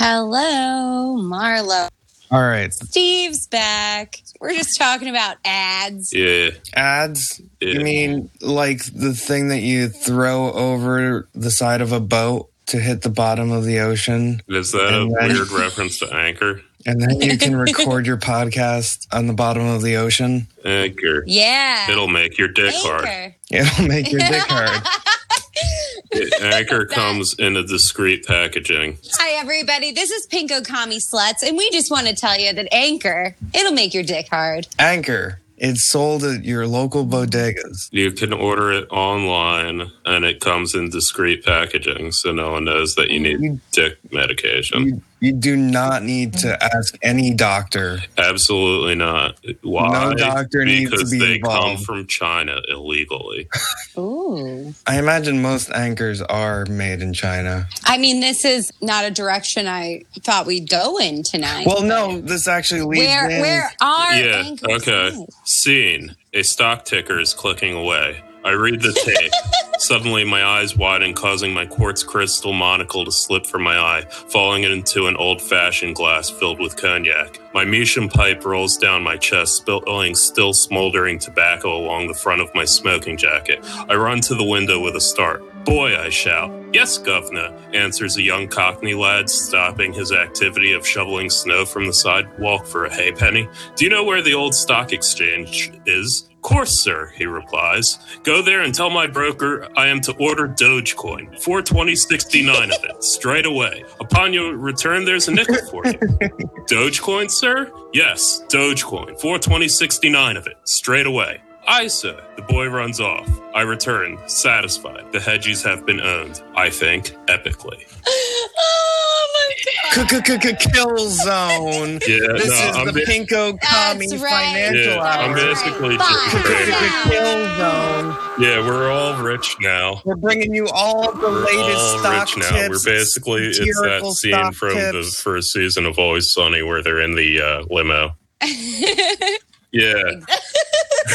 Hello, Marlo. All right. Steve's back. We're just talking about ads. Yeah. Ads? Yeah. You mean like the thing that you throw over the side of a boat to hit the bottom of the ocean? Is that a then- weird reference to Anchor? And then you can record your podcast on the bottom of the ocean? Anchor. Yeah. It'll make your dick hard. It'll make your dick hard. Anchor comes in a discreet packaging. Hi, everybody. This is Pinko Commie Sluts, and we just want to tell you that Anchor, it'll make your dick hard. Anchor. It's sold at your local bodegas. You can order it online and it comes in discreet packaging so no one knows that you need dick medication. You, you do not need to mm. ask any doctor. Absolutely not. Why? No doctor needs to because be they come from China illegally. Ooh. I imagine most anchors are made in China. I mean, this is not a direction I thought we'd go in tonight. Well, no, this actually leads Where, in. where are yeah. anchors? Okay. made? Scene. A stock ticker is clicking away. I read the tape. Suddenly, my eyes widen, causing my quartz crystal monocle to slip from my eye, falling into an old fashioned glass filled with cognac. My meerschaum pipe rolls down my chest, spilling still smoldering tobacco along the front of my smoking jacket. I run to the window with a start. Boy, I shout. Yes, governor, answers a young cockney lad, stopping his activity of shoveling snow from the sidewalk for a haypenny. Do you know where the old stock exchange is? Course, sir, he replies. Go there and tell my broker I am to order Dogecoin, 42069 of it, straight away. Upon your return, there's a nickel for you. Dogecoin, sir? Yes, Dogecoin, 42069 of it, straight away. Aye, sir. The boy runs off. I return, satisfied. The hedgies have been owned, I think, epically. My Kill zone. Yeah, This no, is I'm the ba- Pinko Commie That's right. financial Yeah, I'm basically just. Kill zone. Yeah, we're all rich now. We're bringing you all the We're latest all stock rich now. tips. We're basically it's that scene stock from the first season of Always Sunny where they're in the uh, limo. Yeah,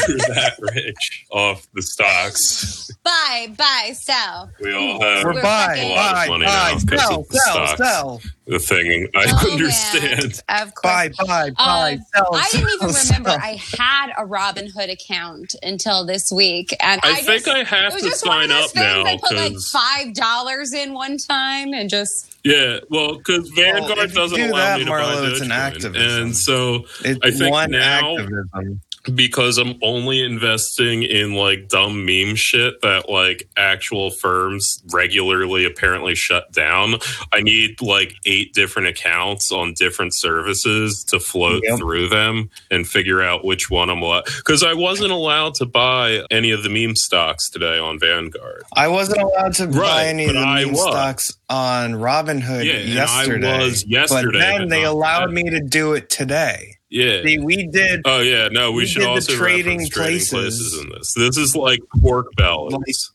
we're that rich off the stocks. buy, buy, sell. We all have We're We're buy, A lot of buy, money buy, now 'cause sell, of the sell, stocks. sell. the thing. I Oh, understand. man. Of course. Buy, buy, buy, Um, sell, I didn't even sell, remember sell. I had a Robinhood account until this week, and I I, think just, I have to just one of sign up things now I put like 'cause- five dollars in one time, and just Yeah, well, because Vanguard if you doesn't do allow that, me to Marlo, buy it's an Dogecoin. activism. and so It's I think one now- activism. Because I'm only investing in like dumb meme shit that like actual firms regularly apparently shut down. I need like eight different accounts on different services to float Yep. through them and figure out which one I'm allowed. Because I wasn't allowed to buy any of the meme stocks today on Vanguard. I wasn't allowed to buy Right, any of the I meme was. stocks on Robinhood Yeah, and I yesterday. was yesterday, but then but they allowed today. me to do it today. Yeah. See, we did Oh yeah, no, we, We should also trading trading places. places in this. This is like pork bellies.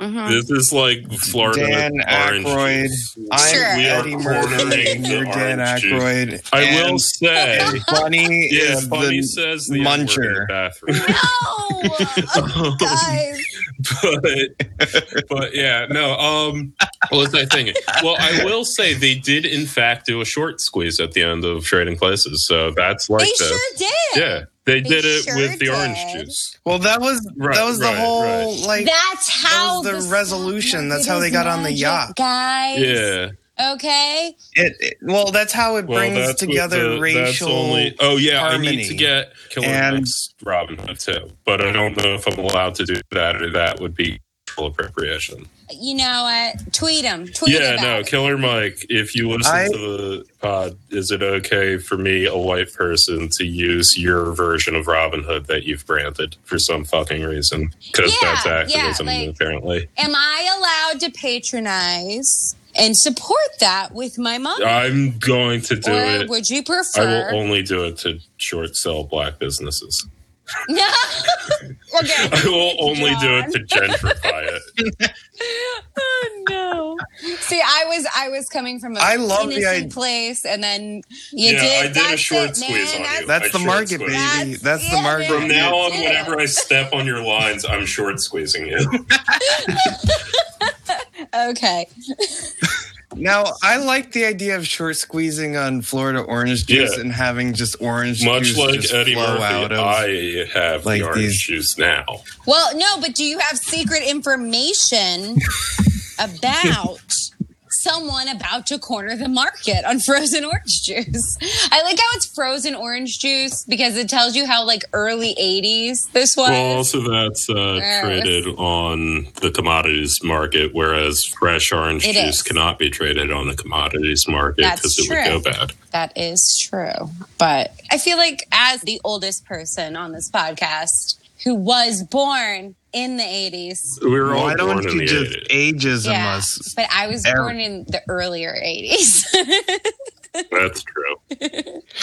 Mhm. This is like Florida Dan orange Aykroyd. juice. I'm Sure. We are Eddie Murphy. and You're Dan. Aykroyd. I will say, Bunny yeah, is Bunny the says the muncher. the bathroom. no, guys. but but yeah, no. Um, what was I thinking? Well, I will say they did in fact do a short squeeze at the end of Trading Places, so that's like They the sure did. yeah. They, They did it sure with the did. orange juice. Well, that was Right, that was the whole right. like That's how the the resolution. That's how they got on the yacht. magic, guys. Yeah. Okay. It, it- well, that's how it Well, brings that's together the- racial. That's only, oh yeah, I need to get Killer And- Mike's Robin Hood too, but I don't know if I'm allowed to do that or that would be cultural appropriation. You know what? Tweet him. Tweet yeah, about no, it. Killer Mike. If you listen I- to the pod, is it okay for me, a white person, to use your version of Robin Hood that you've branded for some fucking reason? Because Yeah, that's yeah, activism, like- apparently. Am I allowed to patronize and support that with my money? I'm going to do or it. would you prefer? I will only do it to short sell black businesses. No. okay. I will only do it to gentrify it. Oh no! See, I was I was coming from a I love the innocent idea- place, and then you Yeah, did. I did a that's short it, squeeze man. on you. That's I the market, squeeze. baby. That's- That's the yeah, market. From now on, Yeah. whenever I step on your lines, I'm short squeezing you. Okay. Now, I like the idea of short squeezing on Florida orange juice Yeah. and having just orange Much juice like just Eddie flow Murphy, out of. I have like the orange these- juice now. Well, no, but do you have secret information about someone about to corner the market on frozen orange juice? I like how it's frozen orange juice because it tells you how like early '80s this was. Well, also that's uh, traded on the commodities market, whereas fresh orange It juice is. cannot be traded on the commodities market because it would go bad. That is true. But I feel like, as the oldest person on this podcast who was born in the 80s, We were all Why born don't in you the just 80s. ageism yeah, us? but I was born in the earlier 80s. That's true.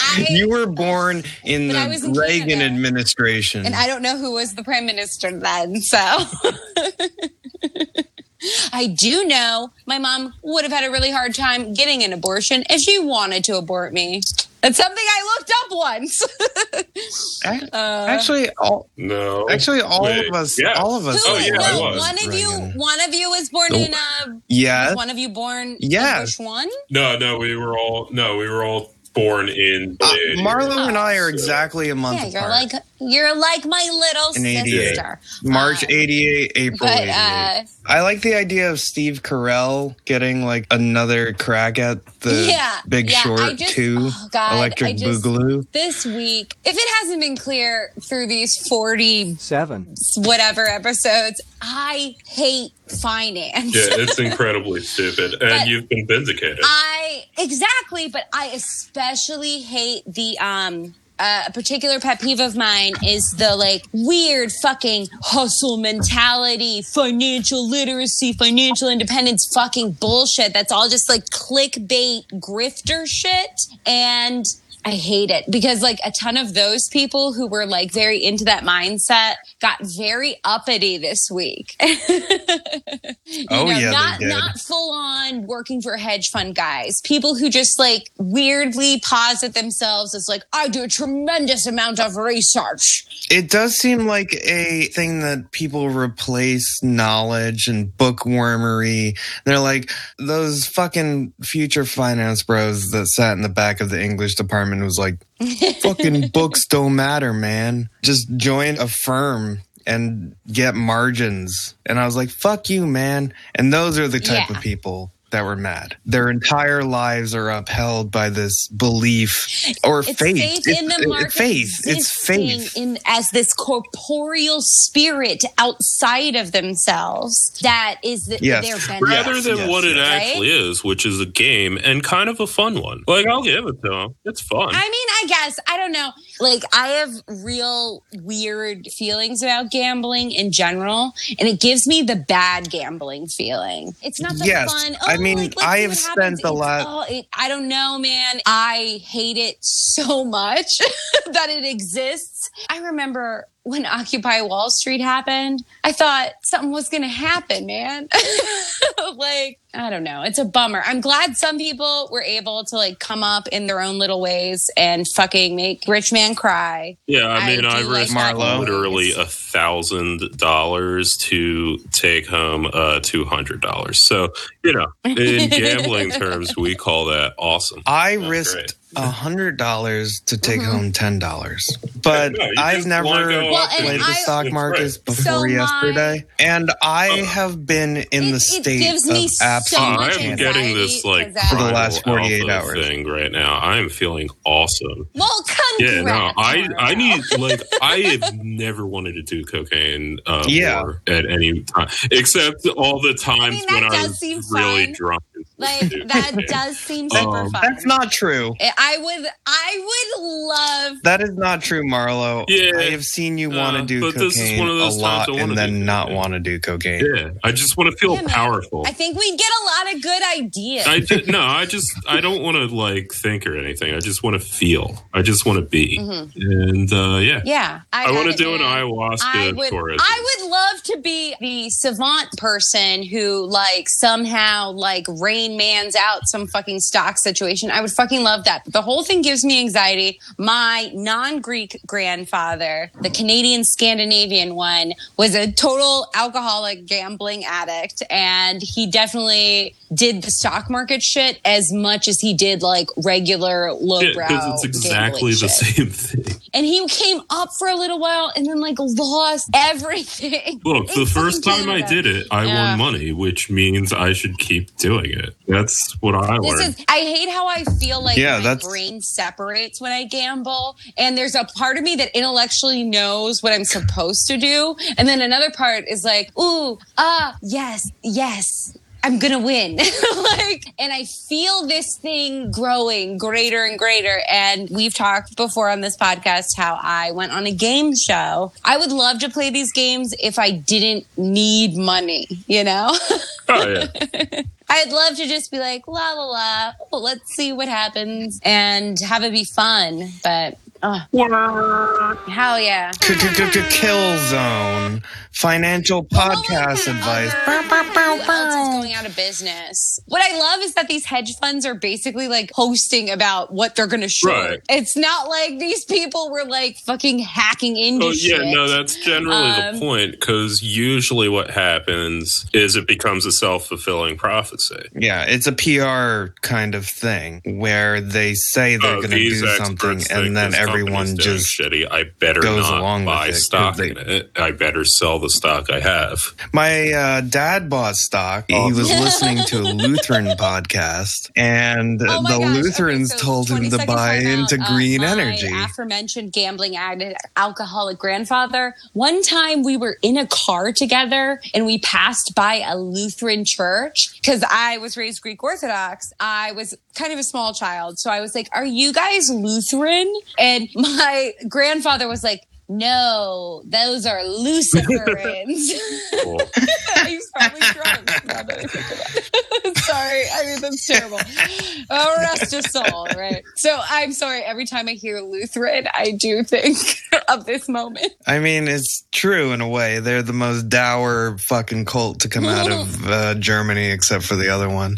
I, You were born in But in the Reagan Canada. administration. and I don't know who was the prime minister then, so. I do know my mom would have had a really hard time getting an abortion if she wanted to abort me. That's something I looked up once. Uh, actually, all No. actually all Wait, of us, yeah. all of us. Who Oh, was- yeah, I no, was. one of you, one of you was born Nope. in a. Yeah, one of you born? Yeah. in Bush one. No, no, we were all no, we were all born in the uh, 80s. Marlo and I are So- exactly a month Yeah, you're apart. like you're like my little In 88. sister. March uh, 88, April But 88. uh, I like the idea of Steve Carell getting like another crack at the Yeah, Big yeah, Short I just- 2 oh, God, Electric I just- Boogaloo. this week, if it hasn't been clear through these forty Seven. whatever episodes, I hate finance. Yeah, it's incredibly stupid, and But- you've been vindicated. I exactly, but I especially hate the um uh, a particular pet peeve of mine is the like weird fucking hustle mentality, financial literacy, financial independence fucking bullshit that's all just like clickbait grifter shit. And I hate it because like a ton of those people who were like very into that mindset got very uppity this week. You Oh, know, yeah, not not full on working for hedge fund guys. People who just like weirdly posit themselves as like, I do a tremendous amount of research. It does seem like a thing that people replace knowledge and bookwormery. They're like those fucking future finance bros that sat in the back of the English department was like, fucking books don't matter, man. Just join a firm and get margins. And I was like, fuck you, man. And those are the type Yeah. of people that were mad. Their entire lives are upheld by this belief or It's faith. faith, It's- in the it- market. Faith. It's faith. In, as this corporeal spirit outside of themselves that is the, Yes. their benefit. Rather Yes, than yes, what it yes. actually is, which is a game and kind of a fun one. Like I'll give it to them. It's fun. I mean, I guess I don't know. Like, I have real weird feelings about gambling in general, and it gives me the bad gambling feeling. It's not the Yes. fun. I oh, mean, like, I have spent a lot- it, I don't know, man. I hate it so much that it exists. I remember when Occupy Wall Street happened. I thought something was going to happen, man. like, I don't know. It's a bummer. I'm glad some people were able to like come up in their own little ways and fucking make rich man cry. yeah, I I mean, do I, risked that Marlo. literally a thousand dollars to take home uh two hundred dollars. So you know, in gambling terms, we call that awesome. I That's risked great. a hundred dollars to take Mm-hmm. home ten dollars, but No, I've never. wanna go Well, Well, and played the I- stock That's markets right. before So my- yesterday, and I Oh. have been in It- the it state gives of me so absolute Oh, I'm getting this anxiety, like 'cause I- For the last 48 hours. thing right now. I'm feeling awesome. Well, congrats. Yeah, no, I I need like I have never wanted to do cocaine uh, Yeah. more at any time, except all the times mean, that when I does was seem really fun. drunk. Like that cocaine. does seem super Um, fun. That's not true. I would, I would love. That is not true, Marlo. Yeah. I have seen you Uh, want to do but this is cocaine one of a those times lot I and then not want to do cocaine. Yeah, I just want to feel Yeah, powerful. I think we'd get a lot of good ideas. I ju- no, I just I don't want to like think or anything. I just want to feel. I just want to be. And uh, yeah, yeah, I, got want to do an man. ayahuasca I would, tourism. I would love to be the savant person who, like, somehow, like, Rain Man's out some fucking stock situation. I would fucking love that. The whole thing gives me anxiety. My non-Greek grandfather, the Canadian Scandinavian one, was a total alcoholic gambling addict, and he definitely did the stock market shit as much as he did like regular yeah, lowbrow. because it's exactly the shit same thing. and he came up for a little while and then like lost everything. Look, the first time I did it, I Yeah. won money, which means I should keep doing it. That's what I This learned. is I hate how I feel like Yeah, my that's- brain separates when I gamble. And there's a part of me that intellectually knows what I'm supposed to do. And then another part is like, ooh, ah, yes, yes. I'm gonna win. like, and I feel this thing growing greater and greater. And we've talked before on this podcast how I went on a game show. I would love to play these games if I didn't need money, you know? oh yeah, I'd love to just be like, la la la, well, let's see what happens and have it be fun. But uh, hell yeah. Kill zone. Financial podcast advice. Who else is going out of business? What I love is that these hedge funds are basically like posting about what they're going to short. Right. It's not like these people were like fucking hacking into oh yeah. shit. No, that's generally Um, the point. Because usually, what happens is it becomes a self fulfilling prophecy. Yeah, it's a PR kind of thing where they say they're Oh, going to do something and then this everyone just. shitty. I better goes not along buy it, 'cause stock they- in it. I better sell the stock I have. My uh, dad bought stock. He was listening to a Lutheran podcast, and Oh the gosh. Lutherans Okay, so told him to buy time into out. Uh, green my energy. Aforementioned gambling addict, alcoholic grandfather. One time we were in a car together and we passed by a Lutheran church because I was raised Greek Orthodox. I was kind of a small child. So I was like, Are you guys Lutheran? And my grandfather was like, no, those are Luciferans. Cool. He's probably drunk. now that I think about it. sorry. I mean, that's terrible. Oh, rest his soul, right? So I'm sorry. Every time I hear Lutheran, I do think of this moment. I mean, it's true in a way. They're the most dour fucking cult to come out of uh, Germany, except for the other one.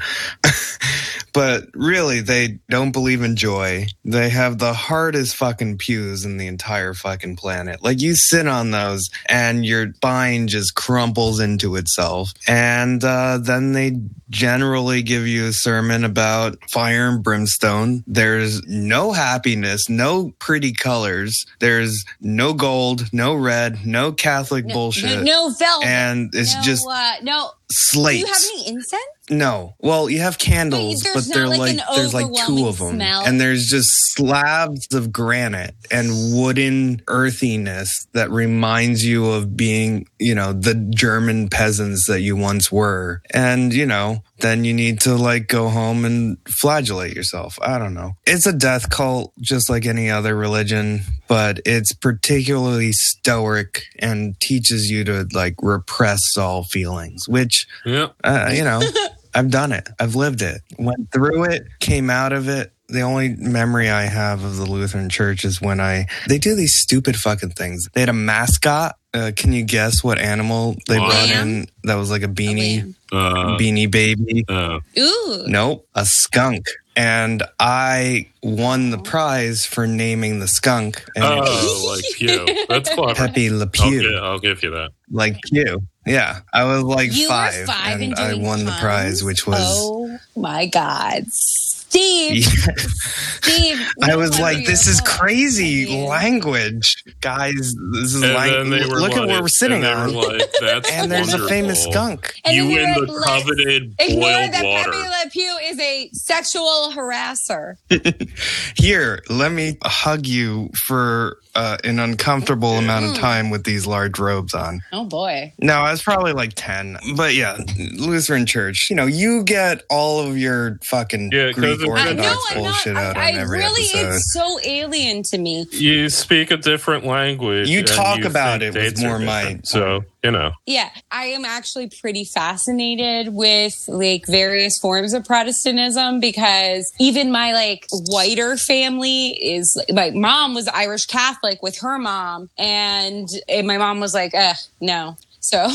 but really, they don't believe in joy. They have the hardest fucking pews in the entire fucking planet. Like, you sit on those and your spine just crumples into itself. And uh, then they generally give you a sermon about fire and brimstone. There's no happiness, no pretty colors. There's no gold, no red, no Catholic No, bullshit. No, no velvet. And it's no, just uh, no. Do slates. you have any incense? No. Well, you have candles, but there's they're like, like, there's like two of them, smell? and there's just slabs of granite and wooden earthiness that reminds you of being, you know, the German peasants that you once were. And you know, then you need to like go home and flagellate yourself. I don't know. It's a death cult, just like any other religion, but it's particularly stoic and teaches you to like repress all feelings, which Yeah. uh, you know, I've done it. I've lived it. Went through it, came out of it. The only memory I have of the Lutheran church is when I they do these stupid fucking things. They had a mascot. Uh, can you guess what animal they Lamb? brought in? That was like a beanie, lamb. Uh, beanie baby. uh, Ooh. Nope, a skunk. And I won the prize for naming the skunk. And it oh, like Pew. That's clever. Pepe Le I'll, Pew, gi- I'll give you that. like Pew. Yeah, I was like You five, were five and and I doing won the prize, which was Oh my God. Steve, Steve. I was like, this is crazy I mean, language, guys. This is And like, then they were look like, at where we're sitting and on, like, That's and there's a famous skunk. And you then the like, coveted Ignore boiled that water. Pepe Le Pew is a sexual harasser. Here, let me hug you for uh, an uncomfortable amount Mm. of time with these large robes on. Oh boy. No, I was probably like 10. But yeah, Lutheran Church, you know, you get all of your fucking Yeah, 'cause Greek it's- I Orthodox know I'm not. bullshit out I, on I every really, episode. it's so alien to me. You speak a different language. You and talk about think it with dates are more different. might. So you know, Yeah, I am actually pretty fascinated with like various forms of Protestantism because even my like whiter family is my mom was Irish Catholic with her mom, and, and my mom was like, "Uh, no." So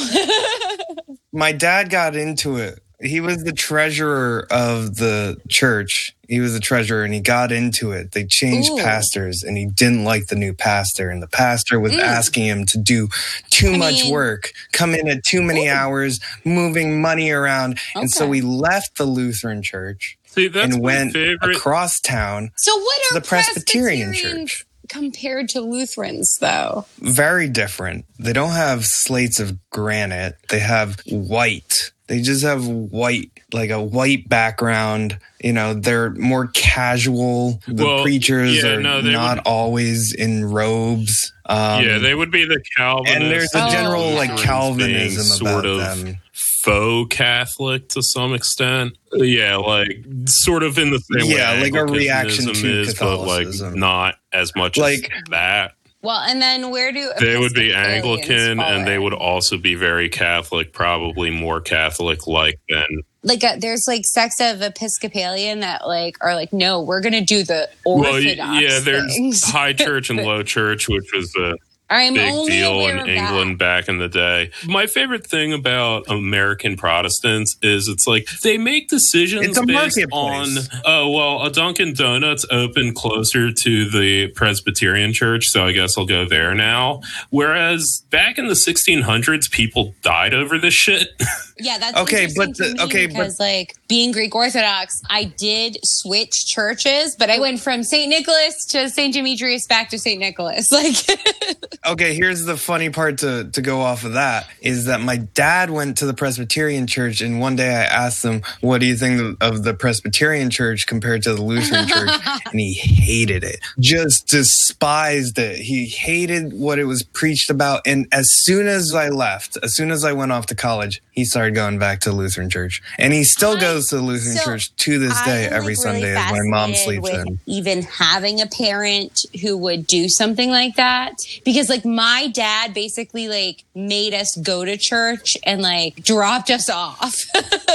My dad got into it. He was the treasurer of the church. He was the treasurer and he got into it. They changed Ooh. pastors and he didn't like the new pastor. And the pastor was Mm. asking him to do too I much mean- work, come in at too many Ooh. hours, moving money around. And so Okay. he left the Lutheran church see that's and went favorite. across town. So what To are the Presbyterian Presbyterians church. compared to Lutherans though? Very different. They don't have slates of granite, they have white. They just have white, like a white background. You know, they're more casual. The Well, preachers yeah, are no, not would- always in robes. Um, yeah, they would be the Calvinist. and there's a Oh, general like Lutherans Calvinism about sort of them. faux Catholic to some extent. Yeah, like sort of in the same way. Yeah, like a reaction to is, but like not as much Like- as that. Well, and then where do They would be Anglican, and they would also be very Catholic, probably more Catholic like than like a, there's like sects of Episcopalian that like are like no, we're gonna do the orthodox. y- yeah. There's high church and low church, which was a I'm big only deal in of England back in the day. My favorite thing about American Protestants is it's like they make decisions It's a based on oh well, a Dunkin' Donuts opened closer to the Presbyterian Church, so I guess I'll go there now. Whereas back in the 1600s, people died over this shit. Yeah, that's Okay, but the- okay, but- because like being Greek Orthodox, I did switch churches, but I went from Saint Nicholas to Saint Demetrius back to Saint Nicholas. Like, Okay, here's the funny part to, to go off of that is that my dad went to the Presbyterian church, and one day I asked him, What do you think of the Presbyterian church compared to the Lutheran church? And he hated it, just despised it. He hated what it was preached about. And as soon as I left, as soon as I went off to college, he started going back to Lutheran church. And he still I- goes to the Lutheran so church to this day, am, every like, really Sunday as my mom sleeps with in. Even having a parent who would do something like that, because like my dad basically like made us go to church and like dropped us off.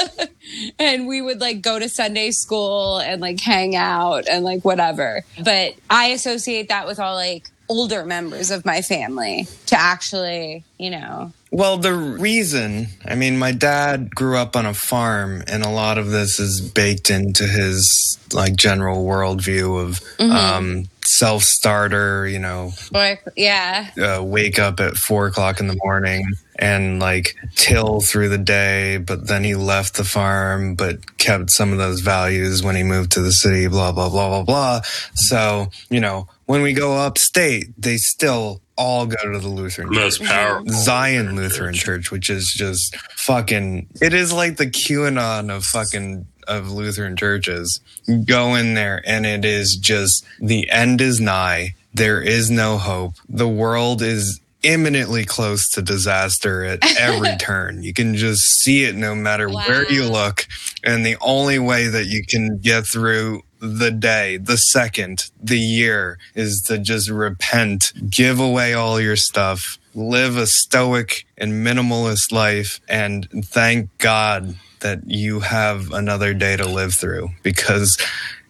and we would like go to Sunday school and like hang out and like whatever. But I associate that with all like older members of my family to actually, you know, Well, the reason, I mean, my dad grew up on a farm, and a lot of this is baked into his like general worldview of um, self starter, you know, like, yeah. uh, wake up at four o'clock in the morning and like till through the day. But then he left the farm, but kept some of those values when he moved to the city, blah, blah, blah, blah, blah. So, you know, when we go upstate, they still all go to the Lutheran Most church. powerful Zion Lutheran Church, which is just fucking. It is like the QAnon of fucking of Lutheran churches. Go in there, and it is just the end is nigh. There is no hope. The world is imminently close to disaster at every turn. You can just see it no matter where you look, and the only way that you can get through the day, the second, the year is to just repent, give away all your stuff, live a stoic and minimalist life, and thank God that you have another day to live through because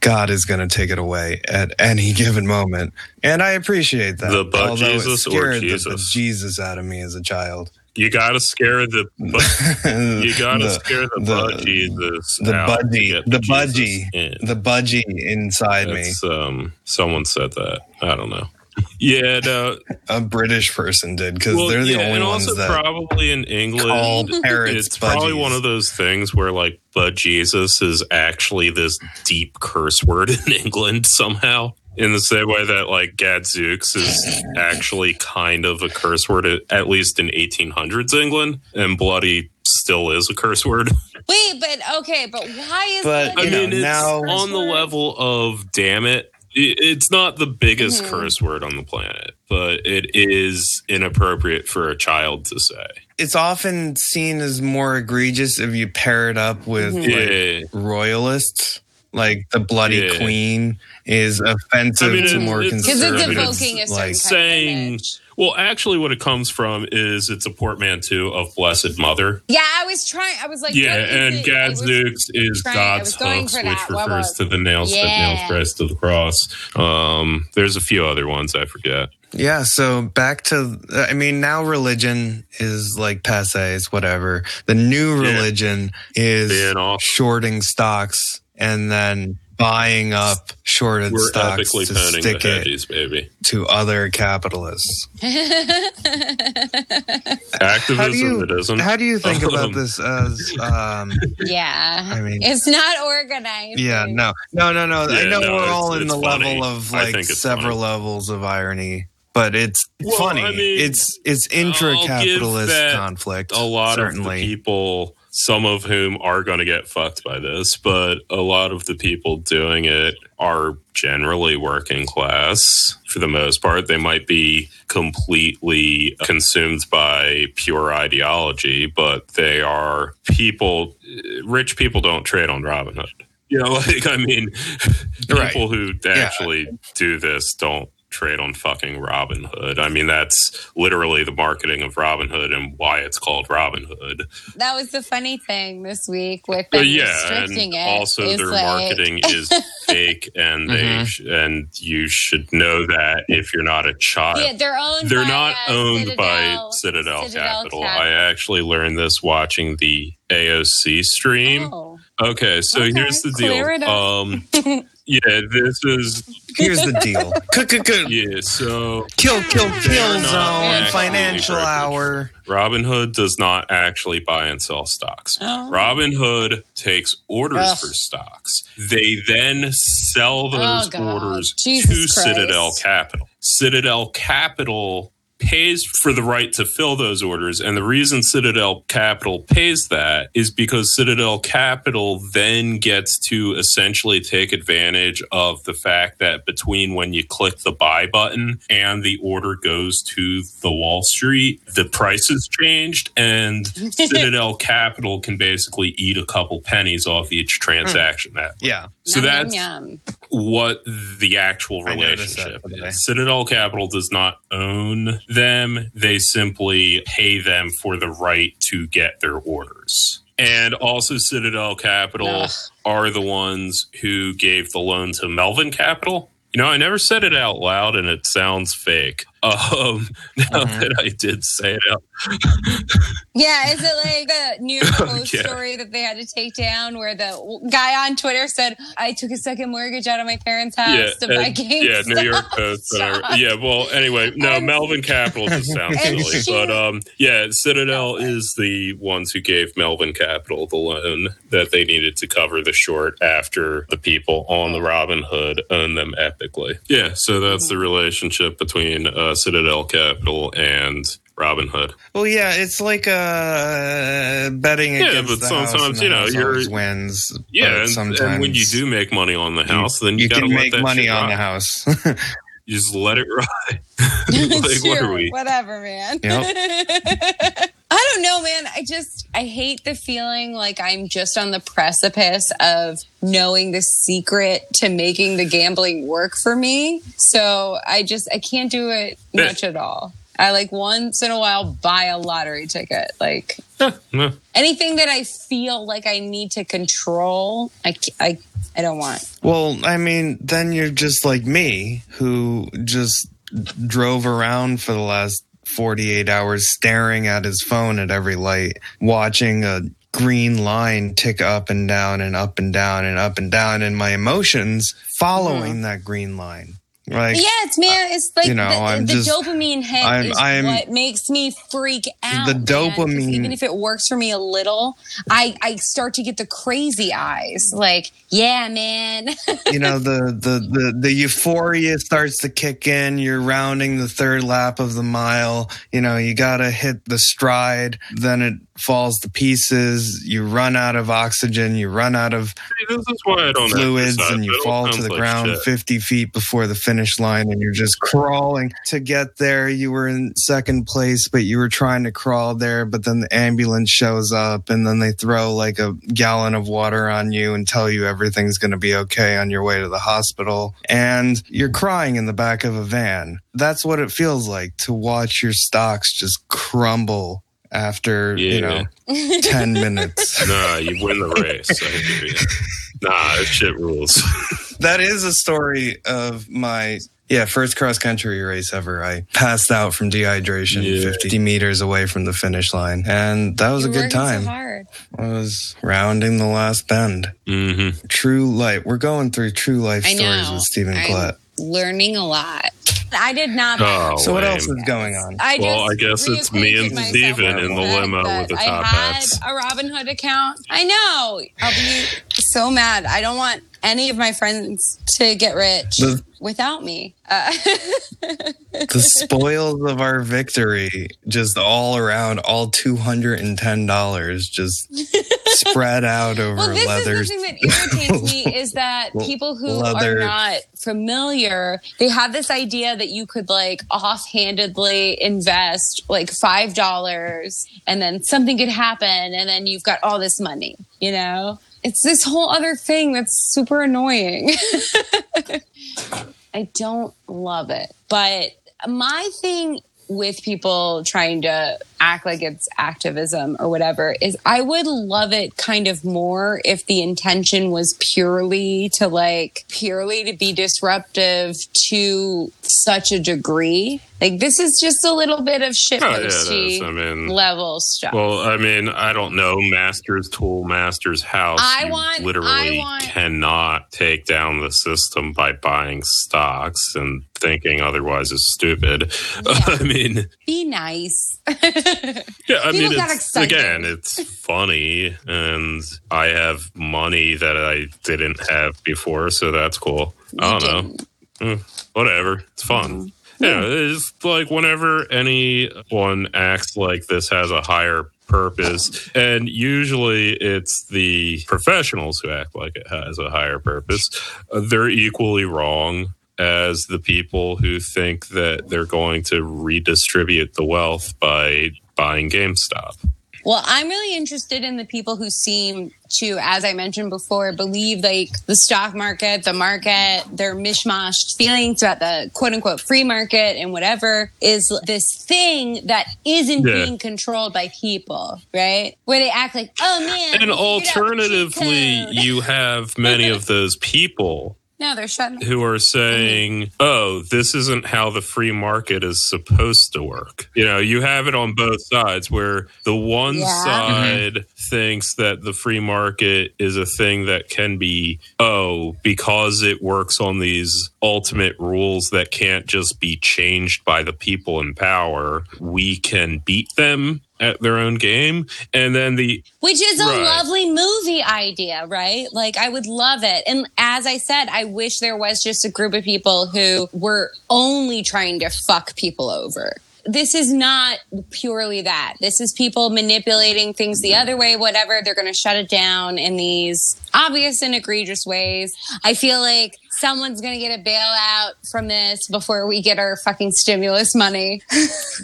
God is going to take it away at any given moment. And I appreciate that. The butt although it Jesus or Jesus? The, Jesus out of me as a child. You gotta scare the bu- you gotta The- scare the, the- butt Jesus the budgie, the budgie, in. the budgie inside me. Um, someone said that. I don't know. Yeah, no. A British person did because Well, they're the yeah, only and ones also that probably in call England, parrots it's probably one of those things where like "but Jesus" is actually this deep curse word in England somehow. In the same way that like Gadzooks is actually kind of a curse word, at, at least in 1800s England, and bloody still is a curse word. Wait, but okay, but why is But, bloody I You know, mean, it's now- on the level of damn it. I- It's not the biggest Mhm. curse word on the planet, but it is inappropriate for a child to say. it's often seen as more egregious if you pair it up with Mhm. like, Yeah. royalists. Like the bloody Yeah. queen is offensive I mean, to more it's- Because it's conservative. evoking a certain like kind saying- of image. Well, actually, what it comes from is it's a portmanteau of Blessed Mother. Yeah, I was trying. I was like, yeah, and it? I was- Gadzooks is trying- God's going hooks, which. What refers was- to the nails that nails Christ to the cross. Um, there's a few other ones I forget. Yeah, so back to I mean now religion is like passe, it's whatever. The new Yeah. religion is shorting stocks and then buying up shorted We're stocks epically to pounding the stick it hedges, baby. to other capitalists. Activism, How do you it isn't. how do you think about Um, this as um yeah. I mean it's not organized. yeah, no. No, no, no. I know no, we're all in the funny. level of like several funny. levels of irony. But it's Well, funny. I mean, it's it's intra-capitalist conflict. a lot certainly. of the people, some of whom are going to get fucked by this, but a lot of the people doing it are generally working class for the most part. They might be completely consumed by pure ideology, but they are people, rich people don't trade on Robinhood. You know, like, I mean, Right. people who actually do this don't trade on fucking Robinhood. I mean, that's literally the marketing of Robinhood and why it's called Robinhood. That was the funny thing this week with But them yeah, restricting and it. also is their like- marketing is fake, and they Mhm. sh- and you should know that if you're not a child. Yeah, they're owned. They're by, not uh, owned by Citadel- Citadel, Citadel Capital. I actually learned this watching the AOC stream. Oh. Okay, so Okay, here's the deal. clear it up. Um, yeah, this is Here's the deal. Yeah. So Kill, kill, kill zone, actually financial privileged. hour. Robinhood does not actually buy and sell stocks. Oh. Robinhood takes orders Ugh. for stocks. They then sell oh, those Oh, God. orders Jesus to Christ. Citadel Capital. Citadel Capital pays for the right to fill those orders. And the reason Citadel Capital pays that is because Citadel Capital then gets to essentially take advantage of the fact that between when you click the buy button and the order goes to the Wall Street, the price has changed. And Citadel Capital can basically eat a couple pennies off each hmm. transaction that Yeah. so Yum, yum, that's yum. what the actual I noticed that relationship today. is. Citadel Capital does not own them. They simply pay them for the right to get their orders. And also, Citadel Capital Ugh. are the ones who gave the loan to Melvin Capital. You know, I never said it out loud and it sounds fake. Um, now Mhm. that I did say it out, Yeah, is it like the New York Post Yeah. story that they had to take down where the guy on Twitter said, I took a second mortgage out of my parents' house to buy and- GameStop. yeah, New York Post. yeah, well, anyway, no, And- Melvin Capital just sounds silly, she- but um, yeah, Citadel No is the ones who gave Melvin Capital the loan that they needed to cover the short after the people on the Robinhood own them epically. Yeah, so that's Mm-hmm. the relationship between uh, Citadel Capital and Robinhood. Well, yeah, it's like uh, betting Yeah, against but the house sometimes, you know, your you're- wins. Yeah, and, sometimes and when you do make money on the house, then you, you gotta can let make that money on ride. the house. You just let it ride. like, what are we? Whatever, man. Yep. I don't know, man. I just I hate the feeling like I'm just on the precipice of knowing the secret to making the gambling work for me. So I just I can't do it much at all. I like once in a while buy a lottery ticket. Like anything that I feel like I need to control, I, I, I don't want. well, I mean, then you're just like me, who just drove around for the last 48 hours staring at his phone at every light, watching a green line tick up and down and up and down and up and down, and my emotions following mm-hmm. that green line. Like yeah, it's man. It's like you know, the, I'm the just- dopamine hit I'm- is I'm- what makes me freak out. The man, 'cause dopamine- even if it works for me a little, I I start to get the crazy eyes. Like, yeah, man. you know the, the the the euphoria starts to kick in you're rounding the third lap of the mile you know you gotta hit the stride then it falls to pieces you run out of oxygen you run out of See, this is why I don't fluids and you fall to the like ground shit. 50 feet before the finish line and you're just crawling to get there you were in second place but you were trying to crawl there but then the ambulance shows up and then they throw like a gallon of water on you and tell you everything's going to be okay on your way to the hospital and you're crying in the back of a van that's what it feels like to watch your stocks just crumble after you know 10 minutes Nah, you win the race. I hear. Nah, that shit rules. that is a story of my yeah first cross country race ever i passed out from dehydration Yeah. 50 meters away from the finish line and that was You're a good working time So hard. i was rounding the last bend hmm true life we're going through true life I stories know. with stephen I'm Klett. learning a lot. I did not. Oh, so what lame. else is going on I Well, I guess it's me and reacquainted myself Steven in the fact limo with the I top had hats. a Robinhood account. I know. So mad. I don't want any of my friends to get rich The- without me. Uh, the spoils of our victory just all around all $210 just spread out over well, this leather is the thing that irritates me is that people who Leather. are not familiar, they have this idea that you could like offhandedly invest like five dollars and then something could happen and then you've got all this money. You know, it's this whole other thing that's super annoying. I don't love it. But my thing with people trying to act like it's activism or whatever is I would love it kind of more if the intention was purely to like purely to be disruptive to such a degree. Like this is just a little bit of shit Oh, yeah, it posty is. I mean, level stuff. Well, I mean, I don't know. Master's tool, Master's house. I You want- literally I want- cannot take down the system by buying stocks and thinking otherwise is stupid. I mean, be nice. yeah, I People mean, it's, again, it's funny, and I have money that I didn't have before, so that's cool. I don't know. didn't. whatever. It's fun. Yeah, it's like whenever anyone acts like this has a higher purpose, and usually it's the professionals who act like it has a higher purpose, uh, they're equally wrong as the people who think that they're going to redistribute the wealth by buying GameStop. Well, I'm really interested in the people who seem to, as I mentioned before, believe like the stock market, the market, their mishmash feelings about the quote unquote free market and whatever is this thing that isn't Yeah. being controlled by people, right? Where they act like, oh man. And we figured out the cheat alternatively, you have many of those people no, they're shutting. who are saying, oh, this isn't how the free market is supposed to work. You know, you have it on both sides where the one Yeah. Mm-hmm. side thinks that the free market is a thing that can be, oh, because it works on these ultimate rules that can't just be changed by the people in power, we can beat them at their own game. And then the Which is a Right. lovely movie idea, right? Like, I would love it. And as I said, I wish there was just a group of people who were only trying to fuck people over. This is not purely that. This is people manipulating things the other way, whatever. They're going to shut it down in these obvious and egregious ways. I feel like someone's going to get a bailout from this before we get our fucking stimulus money.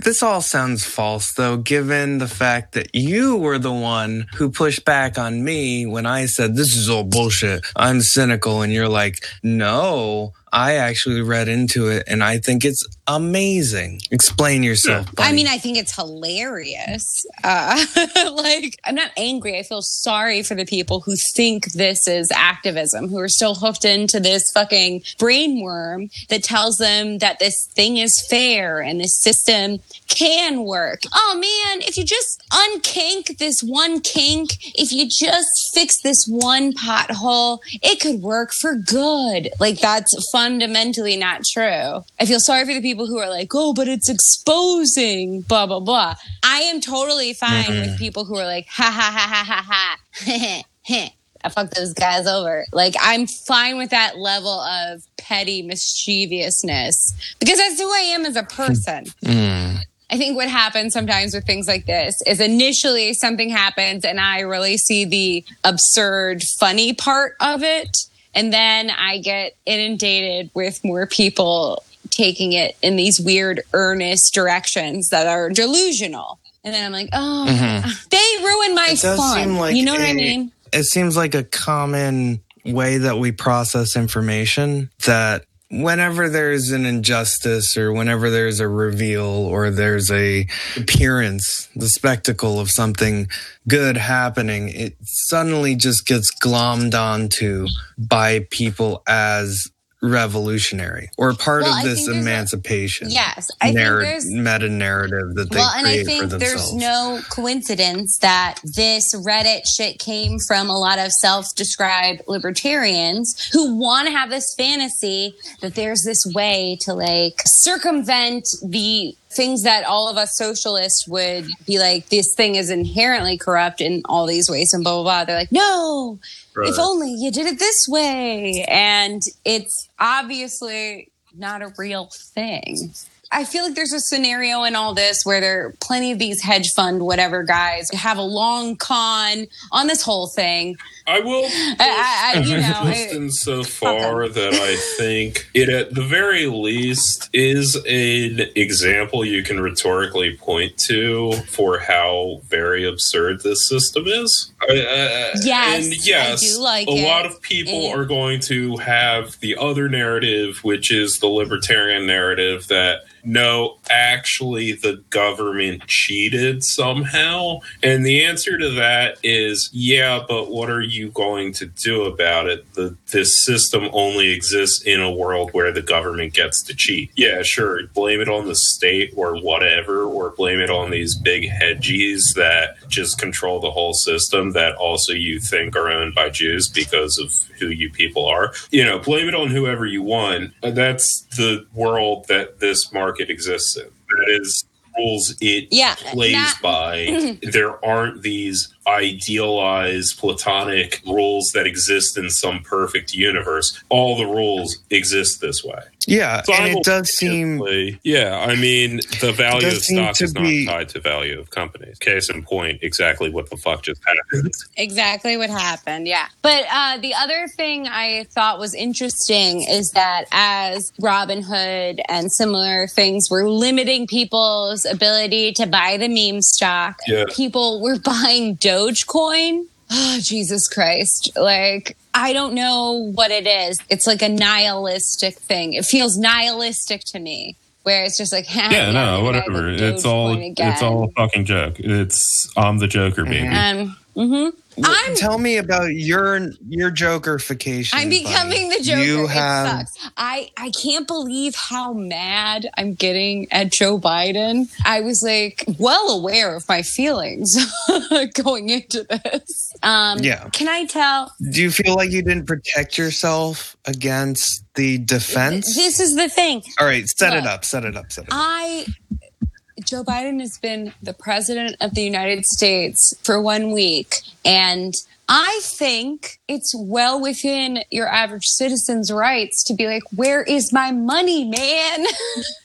This all sounds false, though, given the fact that you were the one who pushed back on me when I said, This is all bullshit. I'm cynical. And you're like, No, I actually read into it and I think it's amazing. Explain yourself. I mean, I think it's hilarious. Uh, like, I'm not angry. I feel sorry for the people who think this is activism, who are still hooked into this fucking brainworm that tells them that this thing is fair and this system can work. Oh man, if you just unkink this one kink, if you just fix this one pothole, it could work for good. Like that's fundamentally not true. I feel sorry for the people who are like, oh, but it's exposing, blah, blah, blah. I am totally fine with mm-hmm. people who are like, ha ha ha ha ha ha. I fuck those guys over. Like I'm fine with that level of petty mischievousness because that's who I am as a person. Mm. I think what happens sometimes with things like this is initially something happens and I really see the absurd, funny part of it. And then I get inundated with more people taking it in these weird, earnest directions that are delusional. And then I'm like, oh, mm-hmm. they ruined my It does fun. seem like you know what I mean? it seems like a common way that we process information that whenever there's an injustice or whenever there's a reveal or there's a appearance the spectacle of something good happening it suddenly just gets glommed onto by people as revolutionary or part Well, of this there's a- emancipation Yes, I think there's meta narrative that they well, and I think there's no coincidence that this Reddit shit came from a lot of self-described libertarians who want to have this fantasy that there's this way to like circumvent the things that all of us socialists would be like this thing is inherently corrupt in all these ways and blah blah blah. They're like no if only you did it this way. And it's obviously not a real thing. I feel like there's a scenario in all this where there are plenty of these hedge fund whatever guys have a long con on this whole thing. I will I, I, you know, just I, in so far that I think it at the very least is an example you can rhetorically point to for how very absurd this system is. I- I- Yes, yes, like a it. lot of people And- are going to have the other narrative, which is the libertarian narrative that no, actually, the government cheated somehow. And the answer to that is yeah, but what are you going to do about it? The, this system only exists in a world where the government gets to cheat. Yeah, sure, blame it on the state or whatever, or blame it on these big hedgies that just control the whole system that also you think are owned by Jews because of who you people are. You know, blame it on whoever you want. Uh, that's the world that this market exists in. That is rules it Yeah, plays not- by. there aren't these idealized platonic rules that exist in some perfect universe. All the rules exist this way. yeah and it does seem Simultaneously- yeah. I mean, the value of stock to is not tied to value of companies. Case in point, exactly what the fuck just happened. exactly what happened. Yeah. But uh, the other thing I thought was interesting is that as Robinhood and similar things were limiting people's ability to buy the meme stock, Yeah. people were buying Dogecoin. Oh, Jesus Christ. Like, I don't know what it is. It's like a nihilistic thing. It feels nihilistic to me. Where it's just like, Yeah, no, we're gonna buy whatever. It's all again. it's all a fucking joke. It's I'm the Joker, baby. Um, mhm. I'm Tell me about your your jokerification. I'm buddy. becoming the Joker. You it have sucks. I I can't believe how mad I'm getting at Joe Biden. I was like well aware of my feelings going into this. Um, Yeah. Can I tell? Do you feel like you didn't protect yourself against the defense? This is the thing. All right, set it up. Set it up. Set it up. I Joe Biden has been the president of the United States for one week, and I think it's well within your average citizen's rights to be like, "Where is my money, man?"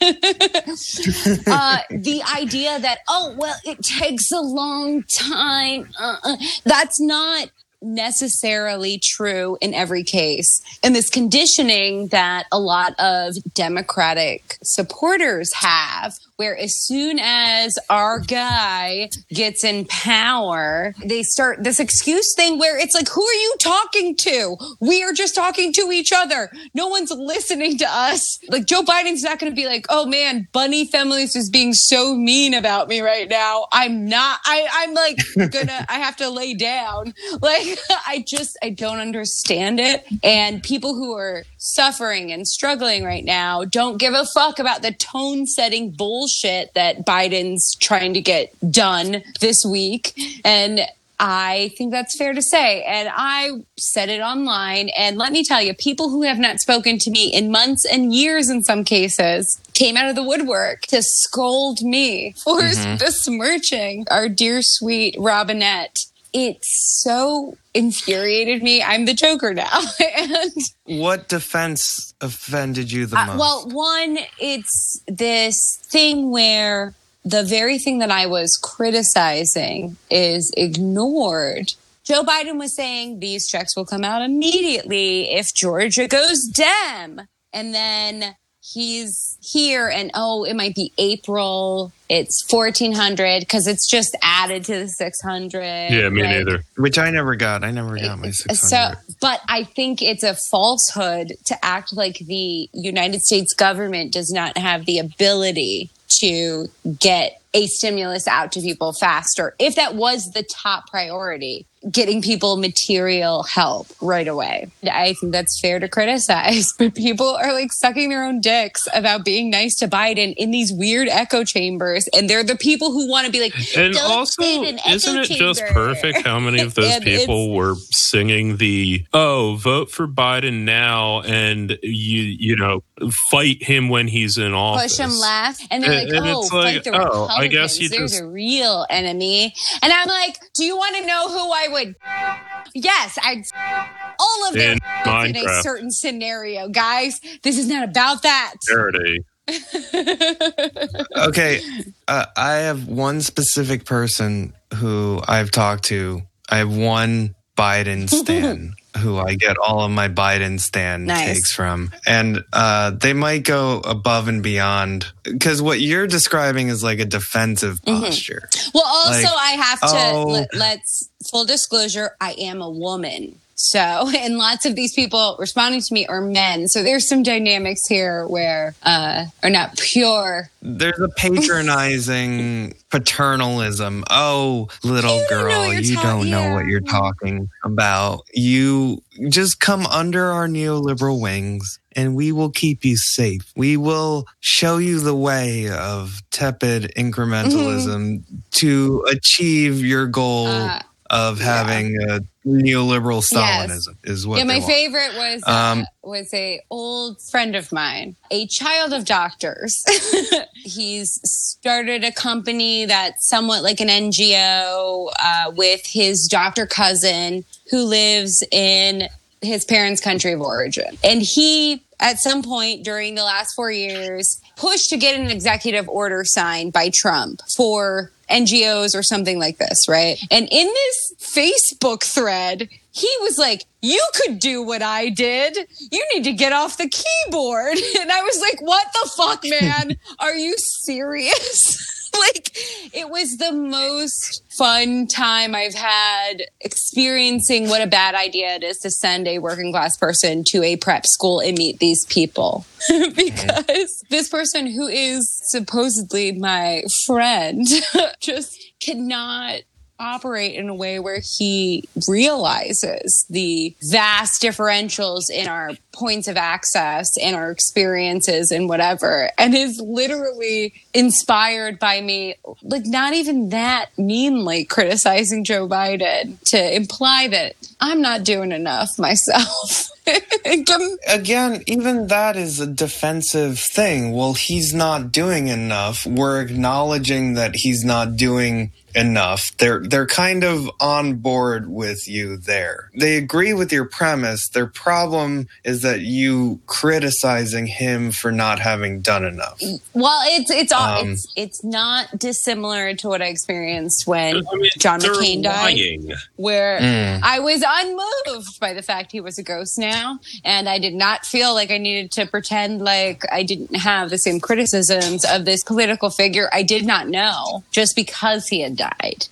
uh, the idea that oh well, it takes a long time. Uh-uh. That's not necessarily true in every case. And this conditioning that a lot of Democratic supporters have, where as soon as our guy gets in power, they start this excuse thing where it's like, who are you talking to? We are just talking to each other. No one's listening to us. Like Joe Biden's not going to be like, oh man, Bunny Feminist is being so mean about me right now. I'm not, I, I'm like gonna, I have to lay down. Like, I just, I don't understand it. And people who are suffering and struggling right now don't give a fuck about the tone setting bullshit that Biden's trying to get done this week. And I think that's fair to say. And I said it online. And let me tell you, people who have not spoken to me in months and years in some cases came out of the woodwork to scold me for mm-hmm. besmirching our dear sweet Robinette. It so infuriated me. I'm the Joker now. and What defense offended you the uh, most? well, one, it's this thing where the very thing that I was criticizing is ignored. Joe Biden was saying these checks will come out immediately if Georgia goes Dem. And then he's here and oh, it might be April. It's 1400 because it's just added to the 600. Yeah, me Like, neither. Which I never got. I never got my 600. so, but I think it's a falsehood to act like the United States government does not have the ability to get a stimulus out to people faster. If that was the top priority, getting people material help right away. I think that's fair to criticize, but people are like sucking their own dicks about being nice to Biden in these weird echo chambers. And they're the people who want to be like, And "Don't also, echo isn't it just perfect how many of those people were singing the "Oh, vote for Biden now" and you you know fight him when he's in office? push them left, and they're And- like, and "Oh, like, fight the oh, Republicans. I guess you There's just- a real enemy." And I'm like, "Do you want to know who I would?" Yes, I'd all of them In in a certain scenario, guys. This is not about that. Parody. okay, uh, I have one specific person who I've talked to. I have one Biden stan who I get all of my Biden stan Nice. takes from, and uh, they might go above and beyond because what you're describing is like a defensive Mm-hmm. posture. Well, also, Like, I have to oh. let, let's full disclosure. I am a woman. So, and lots of these people responding to me are men. So there's some dynamics here where, uh, are not pure. There's a patronizing paternalism. Oh, little You don't girl, you're ta- don't know yeah. what you're talking about. You just come under our neoliberal wings and we will keep you safe. We will show you the way of tepid incrementalism to achieve your goal Uh, of having a neoliberal Stalinism is what yeah, my want. favorite was uh, Um, was a old friend of mine, a child of doctors. He's started a company that's somewhat like an NGO uh, with his doctor cousin who lives in his parents' country of origin, and he. At some point during the last four years, pushed to get an executive order signed by Trump for NGOs or something like this, right? And in this Facebook thread, he was like, You could do what I did. You need to get off the keyboard. And I was like, What the fuck, man? Are you serious? like, it was the most fun time I've had experiencing what a bad idea it is to send a working class person to a prep school and meet these people. Mm-hmm. because this person who is supposedly my friend just cannot operate in a way where he realizes the vast differentials in our points of access and our experiences and whatever and is literally inspired by me like not even that meanly criticizing Joe Biden to imply that I'm not doing enough myself. Again, even that is a defensive thing. Well, he's not doing enough. We're acknowledging that he's not doing enough. They're they're kind of on board with you there. They agree with your premise. Their problem is that you criticizing him for not having done enough. Well, it's it's all Um, it's it's not dissimilar to what I experienced when I mean, John they're McCain died, where Mm. I was unmoved by the fact he was a ghost now, and I did not feel like I needed to pretend like I didn't have the same criticisms of this political figure I did not know just because he had died,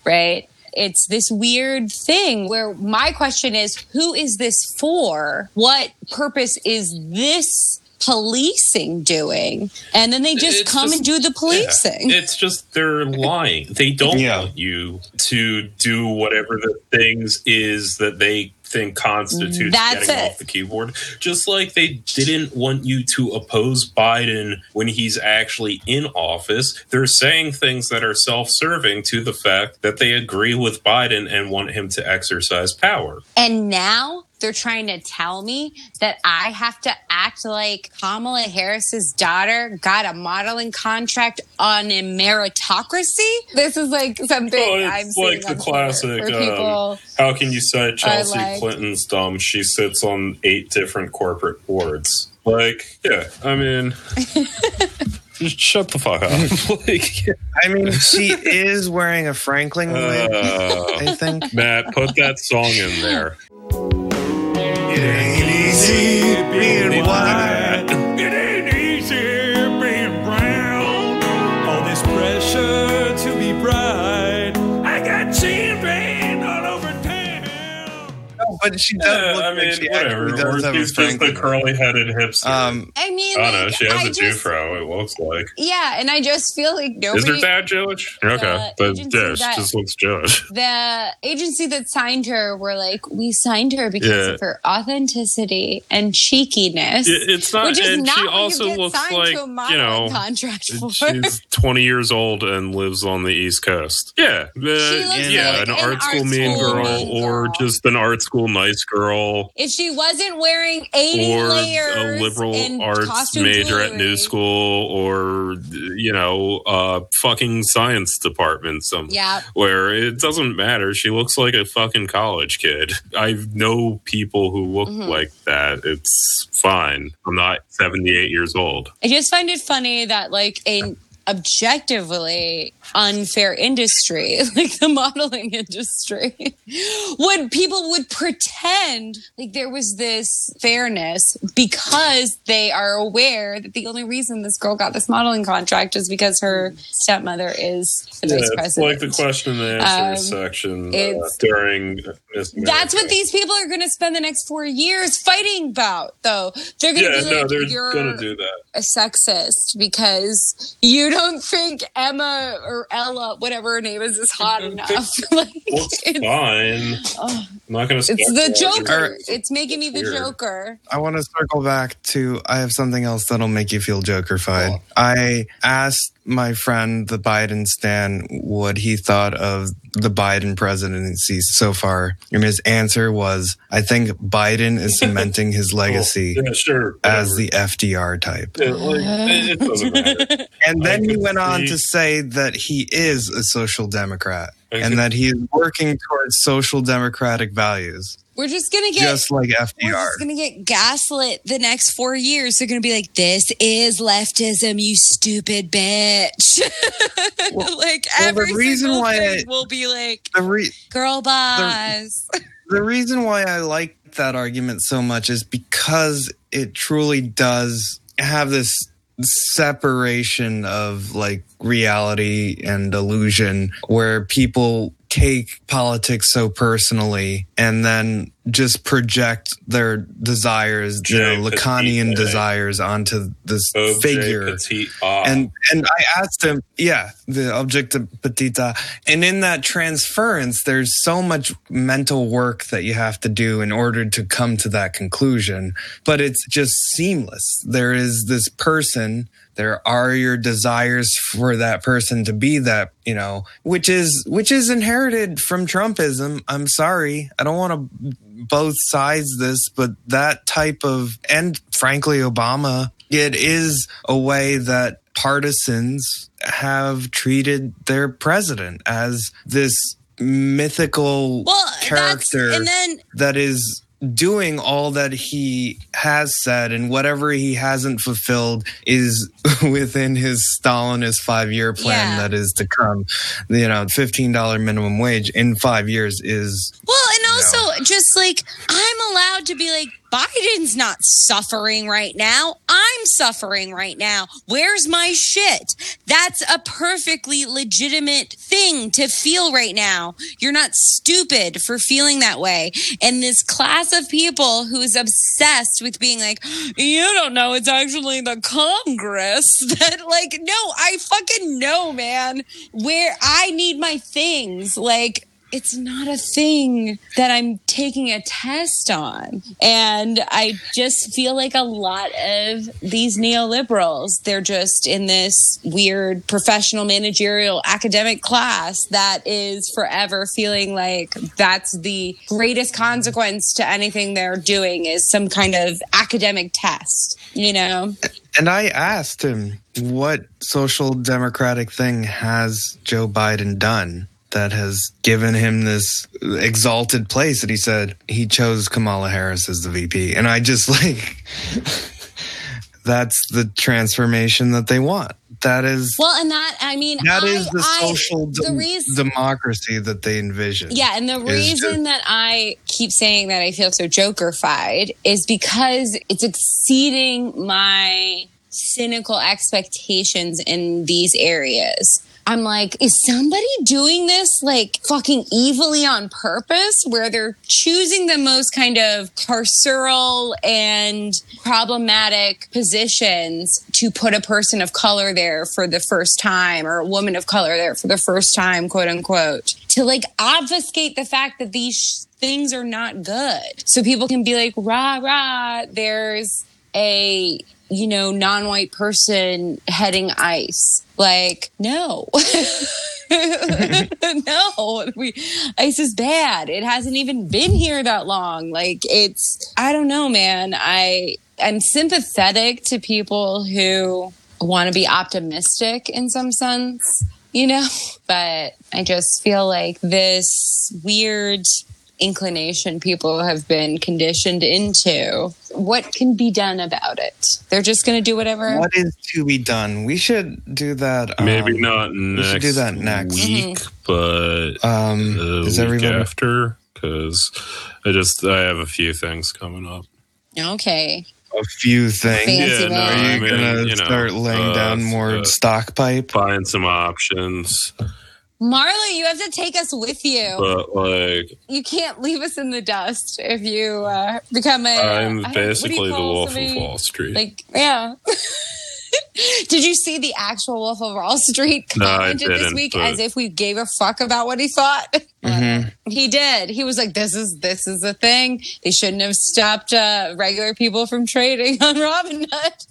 right? It's this weird thing where my question is who is this for? What purpose is this policing doing? And then they just It's come just- and do the policing. Yeah, it's just they're lying. They don't Yeah. want you to do whatever the things is that they think constitutes That's getting it. off the keyboard. Just like they didn't want you to oppose Biden when he's actually in office, they're saying things that are self serving to the fact that they agree with Biden and want him to exercise power. And now they're trying to tell me that I have to act like Kamala Harris's daughter got a modeling contract on a meritocracy. This is like something Well, I'm it's seeing like the on classic. where. Um, how can you say Chelsea like- Clinton's dumb? She sits on eight different corporate boards. Like, yeah, I mean, just shut the fuck up. like, yeah. I mean, she is wearing a Franklin wig, Uh, I think. Matt, put that song in there. Ain't easy being but she does Yeah, look I like mean, she whatever. actually Or does have a she's just the curly headed hipster. Um, I mean, I don't know. She has I a just, Jewfro, it looks like. Yeah, and I just feel like nobody. Is nobody. her dad Jewish? Okay. But agency yeah, she just looks Jewish. the agency that signed her were like, we signed her because Yeah. of her authenticity and cheekiness. It- it's not, which is and not she what also you get looks like, to a you know, contract for. She's 20 years old and lives on the East Coast. Yeah. Uh, looks yeah, like an, an art school art mean school girl mean or just an art school nice girl. If she wasn't wearing 80 or a liberal arts major at new school or you know uh fucking science department some Yeah. where it doesn't matter. She looks like a fucking college kid. I know people who look Mm-hmm. like that. It's fine. I'm not 78 years old. I just find it funny that like a objectively unfair industry like the modeling industry would people would pretend like there was this fairness because they are aware that the only reason this girl got this modeling contract is because her stepmother is the yeah, vice it's president like the question and answer Um, section uh, during That's what these people are going to spend the next four years fighting about, though. They're going to yeah be no like, "You're gonna do that. a sexist because you don't think Emma or Ella, whatever her name is, is hot mm-hmm. enough." like, well, it's it's, fine oh, i'm not gonna it's the. Joker. Alright. It's making me the Weird. Joker. I want to circle back to I have something else that'll make you feel jokerfied. I asked my friend, the Biden Stan, what he thought of the Biden presidency so far. And his answer was I think Biden is cementing his legacy yeah sure as the FDR type. Yeah, like, it, it And then he went on see- to say that he is a social democrat and that he is working towards social democratic values, We're just gonna get. just like FDR. we're just gonna get gaslit the next four years. They're gonna be like, "This is leftism, you stupid bitch." like well, every the reason why I- will be like, The re- "Girl boss." the reason why I like that argument so much is because it truly does have this separation of like reality and illusion where people take politics so personally and then just project their desires, you Jay know, Lacanian eh? desires onto this OJ figure Petit A. and and I asked him, yeah, the object of petit a, and in that transference, there's so much mental work that you have to do in order to come to that conclusion, but it's just seamless. There is this person. There are your desires for that person to be that, you know, which is which is inherited from Trumpism. I'm sorry, I don't want to both sides this, but that type of and frankly Obama, it is a way that partisans have treated their president as this mythical Well, character and then that is doing all that he has said and whatever he hasn't fulfilled is within his Stalinist five year plan Yeah. that is to come. You know, $15 minimum wage in five years is Well, and also just like I'm allowed to be like Biden's not suffering right now. I'm suffering right now. Where's my shit? That's a perfectly legitimate thing to feel right now. You're not stupid for feeling that way. And this class of people who's obsessed with being like, you don't know, it's actually the Congress that like, no, I fucking know, man. Where I need my things. Like, it's not a thing that I'm taking a test on. And I just feel like a lot of these neoliberals, they're just in this weird professional managerial academic class that is forever feeling like that's the greatest consequence to anything they're doing is some kind of academic test, you know? And I asked him, what social democratic thing has Joe Biden done that has given him this exalted place? And he said he chose Kamala Harris as the VP. And I just like, that's the transformation that they want. That is. Well, and that, I mean, that I, is the I- social the dem- reason- democracy that they envision. Yeah, and the reason just- that I keep saying that I feel so jokerfied is because it's exceeding my cynical expectations in these areas. I'm like, is somebody doing this like fucking evilly on purpose where they're choosing the most kind of carceral and problematic positions to put a person of color there for the first time or a woman of color there for the first time, quote unquote, to like obfuscate the fact that these sh- things are not good. So people can be like, rah, rah, there's a, you know, non white person heading ICE. Like, no. no, we ice is bad. It hasn't even been here that long. Like it's I don't know, man. I I'm sympathetic to people who want to be optimistic in some sense, you know, but I just feel like this weird inclination people have been conditioned into. What can be done about it? They're just going to do whatever. What is to be done? We should do that. Maybe um, not we should do that next. week, but Um, the is week everybody after because I just I have a few things coming up. Okay. a few things? Fancy yeah, no, Are you I mean, gonna you know, start laying uh, down more uh, stock pipe? Find some options, Marla, you have to take us with you. but like you can't leave us in the dust if you uh, become a. I'm don't- what do you basically the call Wolf of? Wall Street. Like, yeah. Did you see the actual Wolf of Wall Street No, I commented this week but- as if we gave a fuck about what he thought? Mhm. He did. He was like, "This is this is a thing. They shouldn't have stopped uh, regular people from trading on Robinhood."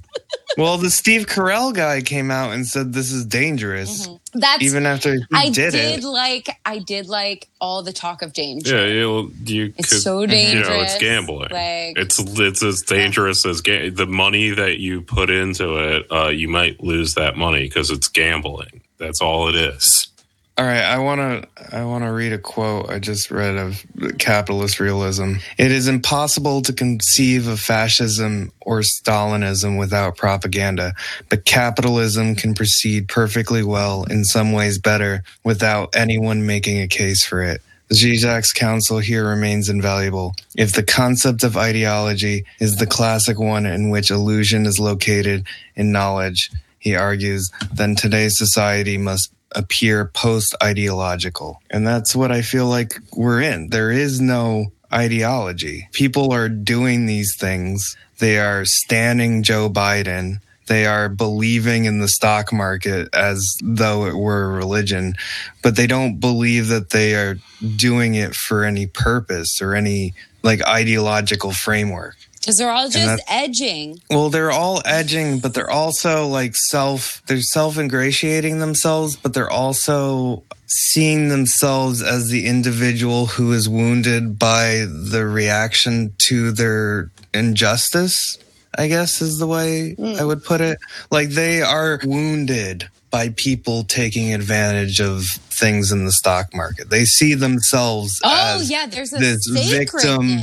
Well, the Steve Carell guy came out and said this is dangerous, That's even after he I did, did, it. like I did like all the talk of danger. yeah, you you It's could so you know it's gambling. Like, it's it's as dangerous as ga- the money that you put into it. Uh, you might lose that money because it's gambling. That's all it is. All right, I want to I want to read a quote I just read of capitalist realism. It is impossible to conceive of fascism or Stalinism without propaganda, but capitalism can proceed perfectly well, in some ways better, without anyone making a case for it. Zizek's counsel here remains invaluable. If the concept of ideology is the classic one in which illusion is located in knowledge, he argues, then today's society must appear post ideological. And that's what I feel like we're in. There is no ideology. People are doing these things, they are standing Joe Biden. They are believing in the stock market as though it were a religion, but they don't believe that they are doing it for any purpose or any like ideological framework. Because they're all just edging. Well, they're all edging, but they're also like self, they're self ingratiating themselves, but they're also seeing themselves as the individual who is wounded by the reaction to their injustice, I guess is the way I would put it. Like they are wounded by people taking advantage of things in the stock market. They see themselves Oh as yeah, there's a this victim-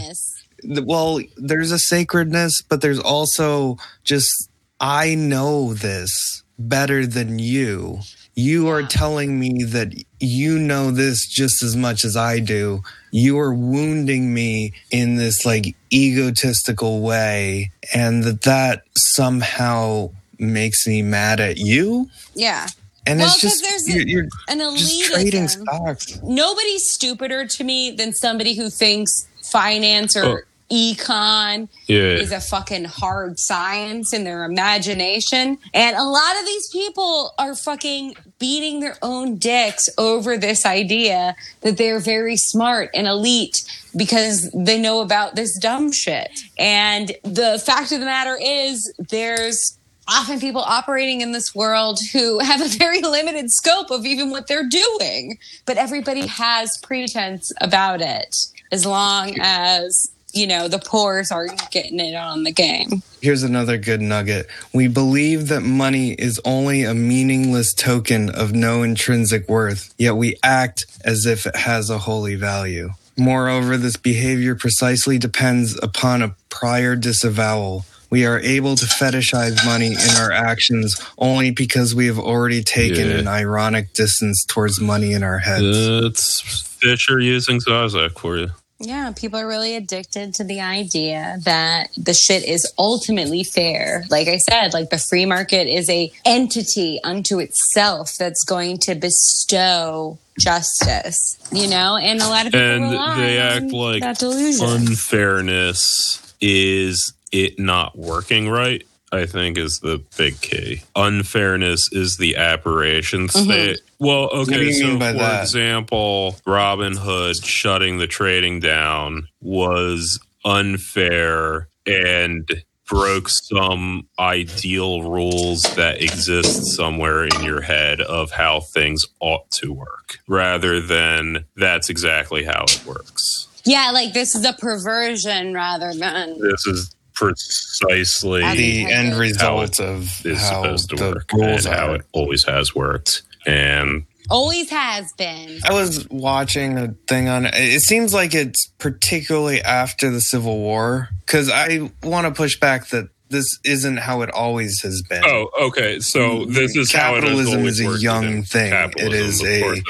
well there's a sacredness but there's also just i know this better than you. You are telling me that you know this just as much as i do. You are wounding me in this like egotistical way and that that somehow makes me mad at you? Yeah, and Well, it's just there's you're, you're an just trading stocks. Nobody's stupider to me than somebody who thinks finance or Oh. econ Yeah. is a fucking hard science in their imagination. And a lot of these people are fucking beating their own dicks over this idea that they're very smart and elite because they know about this dumb shit. And the fact of the matter is, there's often people operating in this world who have a very limited scope of even what they're doing. But everybody has pretense about it as long as, you know, the pores are getting it on the game. Here's another good nugget. We believe that money is only a meaningless token of no intrinsic worth, yet we act as if it has a holy value. Moreover, this behavior precisely depends upon a prior disavowal. We are able to fetishize money in our actions only because we have already taken Yeah. an ironic distance towards money in our heads. It's Fisher using Zizek for you. Yeah, people are really addicted to the idea that the shit is ultimately fair. Like I said, like the free market is a entity unto itself that's going to bestow justice, you know? And a lot of people And they act like unfairness is it not working right. I think is the big key. Unfairness is the aberration mm-hmm. state. Well, okay, do you so mean by for that? example, Robinhood shutting the trading down was unfair and broke some ideal rules that exist somewhere in your head of how things ought to work rather than that's exactly how it works. yeah, like this is a perversion rather than This is precisely the How end it result of is how supposed to the work and how are. it always has worked. And always has been. I was watching a thing on it seems like it's particularly after the Civil War cuz I want to push back that this isn't how it always has been. oh, okay. So mm-hmm. this is how it has Capitalism always is a young thing. It capitalism, is of a-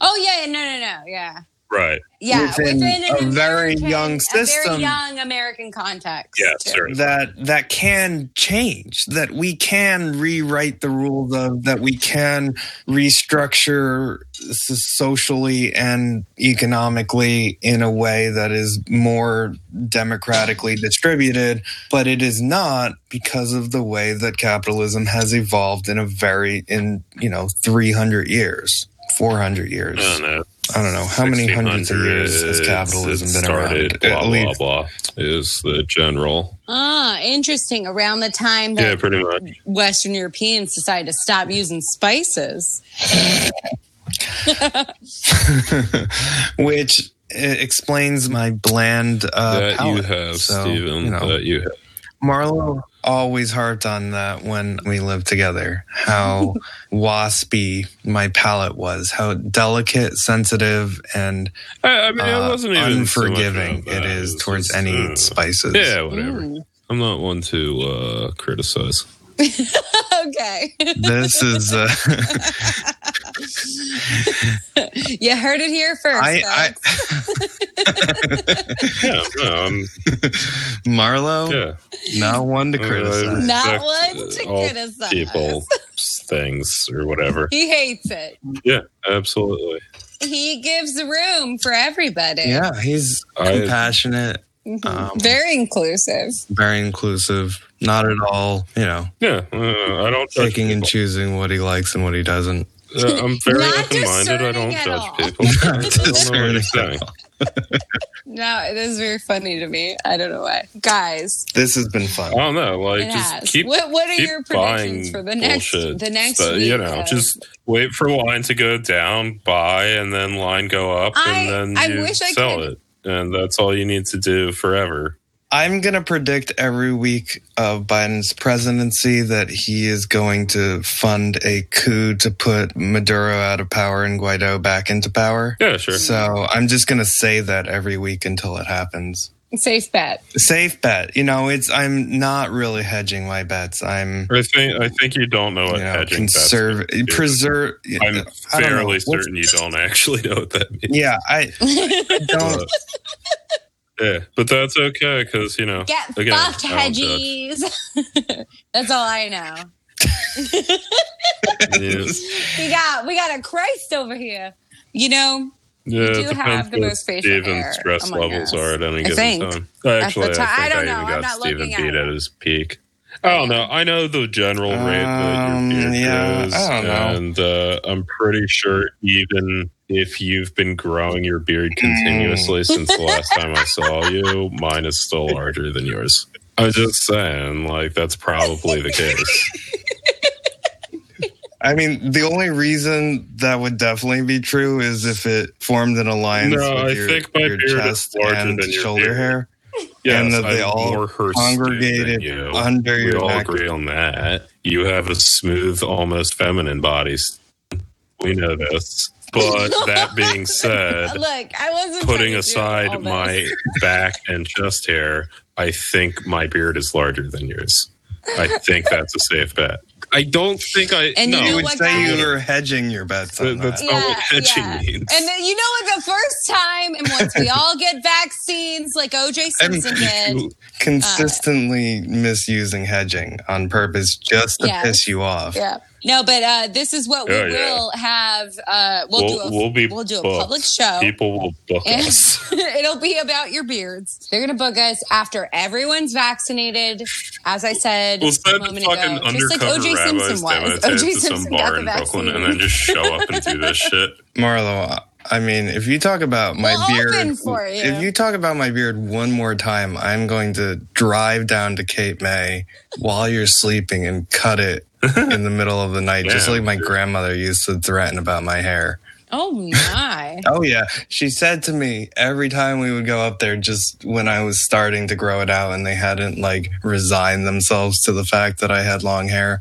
Oh yeah, no, no, no, yeah. Right. Yeah, Within within, an a very American- young a system. very young American context. Yeah, certainly. that that can change that we can rewrite the rules of that we can restructure socially and economically in a way that is more democratically distributed but it is not because of the way that capitalism has evolved in a very in you know 300 years 400 years I don't know. i don't know how many hundreds of years has capitalism it been started, around Blah, blah, blah, is the general. Ah, interesting. Around the time Yeah, that pretty much. Western Europeans decided to stop using spices. which uh, explains my bland uh, that you have, So, Stephen. you know. That you have. Marlo always harped on that when we lived together. How waspy my palate was, how delicate, sensitive, and I, I mean, uh, wasn't even so much unforgiving about it that. is It's towards just, any uh, spices. Yeah, whatever. Mm. I'm not one to uh, criticize. Okay. This is uh, you heard it here first. I. I Yeah, no, I'm, Marlo, yeah. not one to Uh, criticize. Not one to uh, all criticize. People, things, or whatever. he hates it. Yeah, absolutely. He gives room for everybody. Yeah, he's I- compassionate, Mhm. um, Very inclusive. very inclusive, not at all, you know, Yeah, uh, I don't judge picking and choosing what he likes and what he doesn't. Uh, I'm very Not open-minded. I don't discerning at all. judge people. I don't know what you're saying. No, it is very funny to me. I don't know why. Guys, This has been fun. I don't know. Like, it just has. keep. what what are keep your predictions for the next bullshit the next stuff, week? You know, of- just wait for line to go down, buy, and then line go up, I- and then I you wish I sell could- it. And that's all you need to do forever. I'm going to predict every week of Biden's presidency that he is going to fund a coup to put Maduro out of power and Guaido back into power. Yeah, sure. So I'm just going to say that every week until it happens. safe bet. Safe bet. You know, it's I'm not really hedging my bets. I'm I think I think you don't know you what know, hedging bets conserve do. preserve I'm I don't know. fairly What's- certain you don't actually know what that means. Yeah, I, I don't But, yeah, but that's okay because you know. Get again, fucked, I don't judge. hedgies. That's all I know. Yeah. We got we got a Christ over here. You know, Yeah, do have the most facial Steven's hair stress levels us. are at any I given think. time. Actually, I think I I, don't know. even I'm got not Steven looking at beat it. at his peak. I don't know. I know the general rate Um, that your beard yeah, grows, I don't know. and uh, I'm pretty sure even if you've been growing your beard continuously since the last time I saw you, mine is still larger than yours. I'm just saying, like that's probably the case. I mean, the only reason that would definitely be true is if it formed an alliance No, with I your, think my your beard is chest larger and than your shoulder beard. hair, Yes, and that they I'm all more congregated than you. under we your all neck. agree on that. You have a smooth, almost feminine body. We know this. But that being said, Look, I wasn't putting trying to do all aside my back and chest hair, I think my beard is larger than yours. I think that's a safe bet. I don't think I. And you know would what, say guys? you were hedging your bets on That- that. that's not what hedging means. And then, you know what? The first time, and once we all get vaccines, like OJ Simpson did, consistently misusing hedging on purpose just to Yes. piss you off. yeah. No, but uh, this is what we Yeah, yeah. will have. Uh, we'll, We'll, do a we'll be we'll do a booked. public show. People will book us. it'll be about your beards. They're gonna book us after everyone's vaccinated. As I said We'll a moment fucking ago, just like undercover OJ Simpson was. to, OJ to some Simpson got bar the in vaccine. Brooklyn and then just show up and do this shit. Marlo, I mean, if you talk about my We'll beard, open for you. if you talk about my beard one more time, I'm going to drive down to Cape May while you're sleeping and cut it in the middle of the night, just like my grandmother used to threaten about my hair. Oh my! Oh yeah, she said to me every time we would go up there, just when I was starting to grow it out, and they hadn't like resigned themselves to the fact that I had long hair.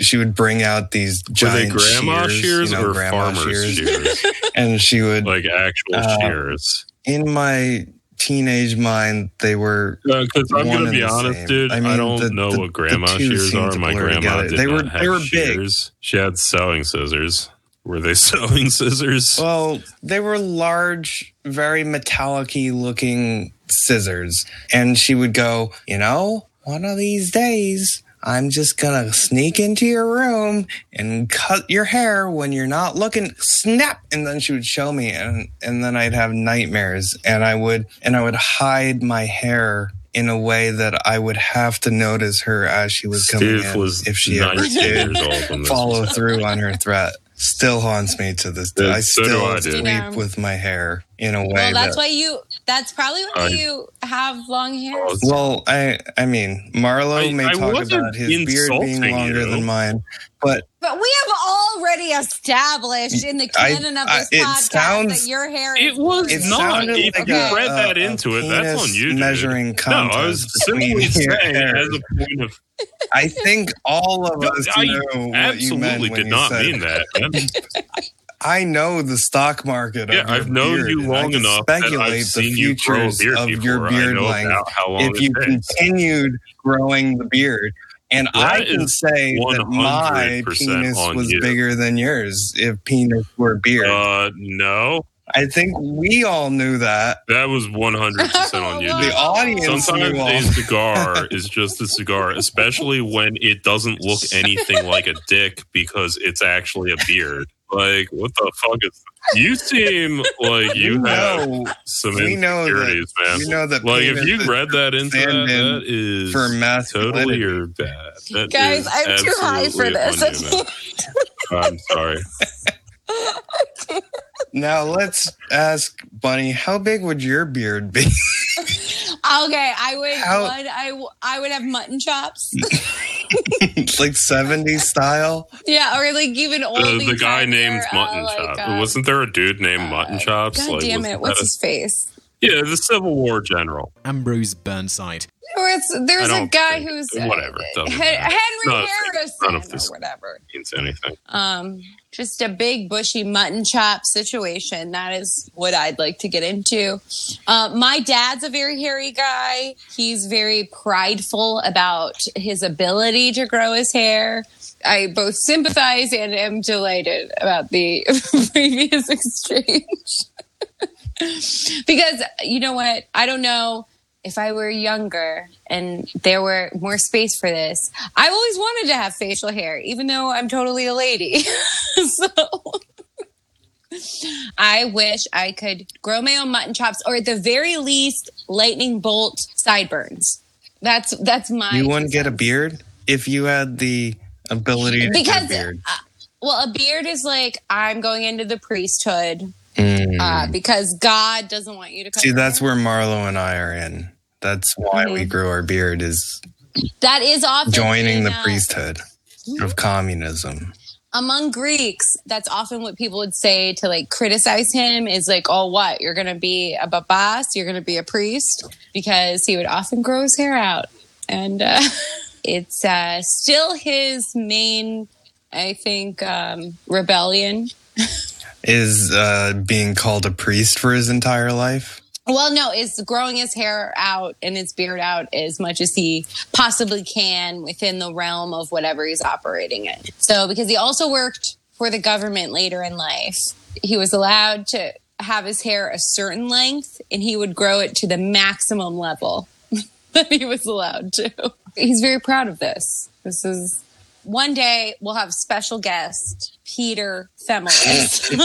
She would bring out these giant Were they giant grandma shears, shears, you know, or grandma farmer's shears, shears? and she would like actual Uh, shears? in my teenage mind they were Because I'm gonna be honest, same. dude. I I, don't the- know the- what grandma the shears are. My blur grandma did They not were- have they were big. shears. She had sewing scissors. Were they sewing scissors? well they were large very metallic-y looking scissors and she would go you know one of these days i'm just gonna sneak into your room and cut your hair when you're not looking snap and then she would show me and and then i'd have nightmares and i would and i would hide my hair in a way that I would have to notice her as she was coming Steve in was if she ever did follow through on her threat. Still haunts me to this day. Yeah, I so do still I, sleep Yeah. with my hair in a way Well, that's that. why you. That's probably why I- you have long hair. Oh, well, I I mean, Marlo I- may I talk about his beard being longer you. than mine, but But we have already established in the I- canon of this it podcast sounds- that your hair It is was it not. sounded If like you a, read that a- a into it, that's on penis you, dude. Measuring No, I was simply between saying as a point of. I think all of us I know what you meant absolutely did you not said mean that. I know the stock market. Yeah, I've known beard, you I long enough Speculate I've the you futures beard of before. your beard length about how long if you takes. continued growing the beard. And I That can say that my penis was you. bigger than yours if penis were beard. Uh, no, I think we all knew that. that was one hundred percent on you. The audience Sometimes knew all. a cigar is just a cigar, especially when it doesn't look anything like a dick because it's actually a beard. Like, what the fuck is? You seem like you we have know some we know that- insecurities, man. we know that like, if you read that into that, stand-in that is for totally masculinity. your bad. That Guys, I'm too high for this. you. I'm sorry. Now let's ask Bunny, how big would your beard be? Okay, I would. How- One, I w- I would have mutton chops. like 70s style? yeah, or like even The, oldie. the guy named Mutton uh, like, Chop. uh, Wasn't there a dude named Mutton Chops? God Like, damn it! What's that his face? A- yeah, the Civil War general. Ambrose Burnside. Or it's, there's a guy think- who's whatever, it doesn't Henry None of this- Harrison none of this- or whatever. Means anything. Um, just a big bushy mutton chop situation. That is what I'd like to get into. Uh, my dad's a very hairy guy. He's very prideful about his ability to grow his hair. I both sympathize and am delighted about the previous exchange. because you know what? I don't know if I were younger and there were more space for this. I always wanted to have facial hair, even though I'm totally a lady. so I wish I could grow my own mutton chops, or at the very least, lightning bolt sideburns. That's that's my. You wouldn't get a beard if you had the ability to get because a beard. uh, well, a beard is like I'm going into the priesthood Mm. uh, because God doesn't want you to. Cut See, your that's hair. where Marlo and I are in. That's why we grew our beard is that is often joining in, the uh, priesthood of communism. among Greeks, that's often what people would say to like criticize him is like, oh, what? You're going to be a babas? You're going to be a priest? Because he would often grow his hair out. And uh, it's uh, still his main, I think, um, rebellion. Is uh, being called a priest for his entire life. Well, no, is growing his hair out and his beard out as much as he possibly can within the realm of whatever he's operating in. So, because he also worked for the government later in life, he was allowed to have his hair a certain length and he would grow it to the maximum level that he was allowed to. He's very proud of this. This is one day we'll have special guest Peter Femelis To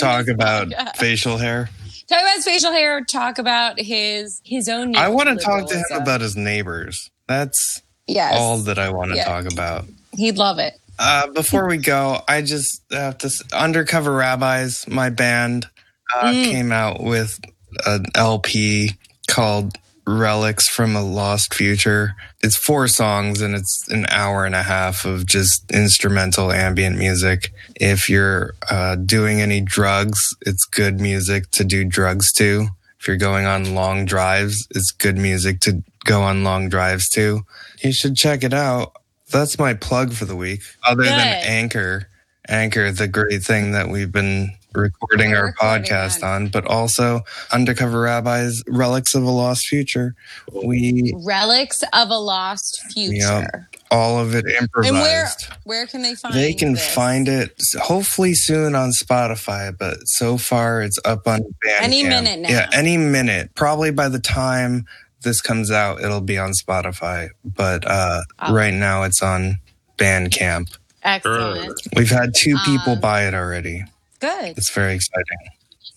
talk about podcast facial hair. talk about his facial hair talk about his his own I want to talk to him about his neighbors. That's yes all that I want to Yeah. talk about. he'd love it Uh, before we go, I just have to. Undercover Rabbis, my band, uh, Mm. came out with an LP called Relics from a Lost Future. It's four songs and it's an hour and a half of just instrumental ambient music. If you're uh, doing any drugs, it's good music to do drugs to. If you're going on long drives, it's good music to go on long drives to. You should check it out. That's my plug for the week. Other than Anchor, Anchor, the great thing that we've been recording our recording podcast on. on, but also Undercover Rabbis, Relics of a Lost Future. We relics of a lost future Yeah. all of it improvised. and where where can they find it? they can this? find it hopefully soon on Spotify, but so far it's up on Bandcamp. Any minute now. Yeah, any minute. Probably by the time this comes out, it'll be on Spotify. But uh, Oh. right now it's on Bandcamp. excellent We've had two people Um, buy it already. Good It's very exciting.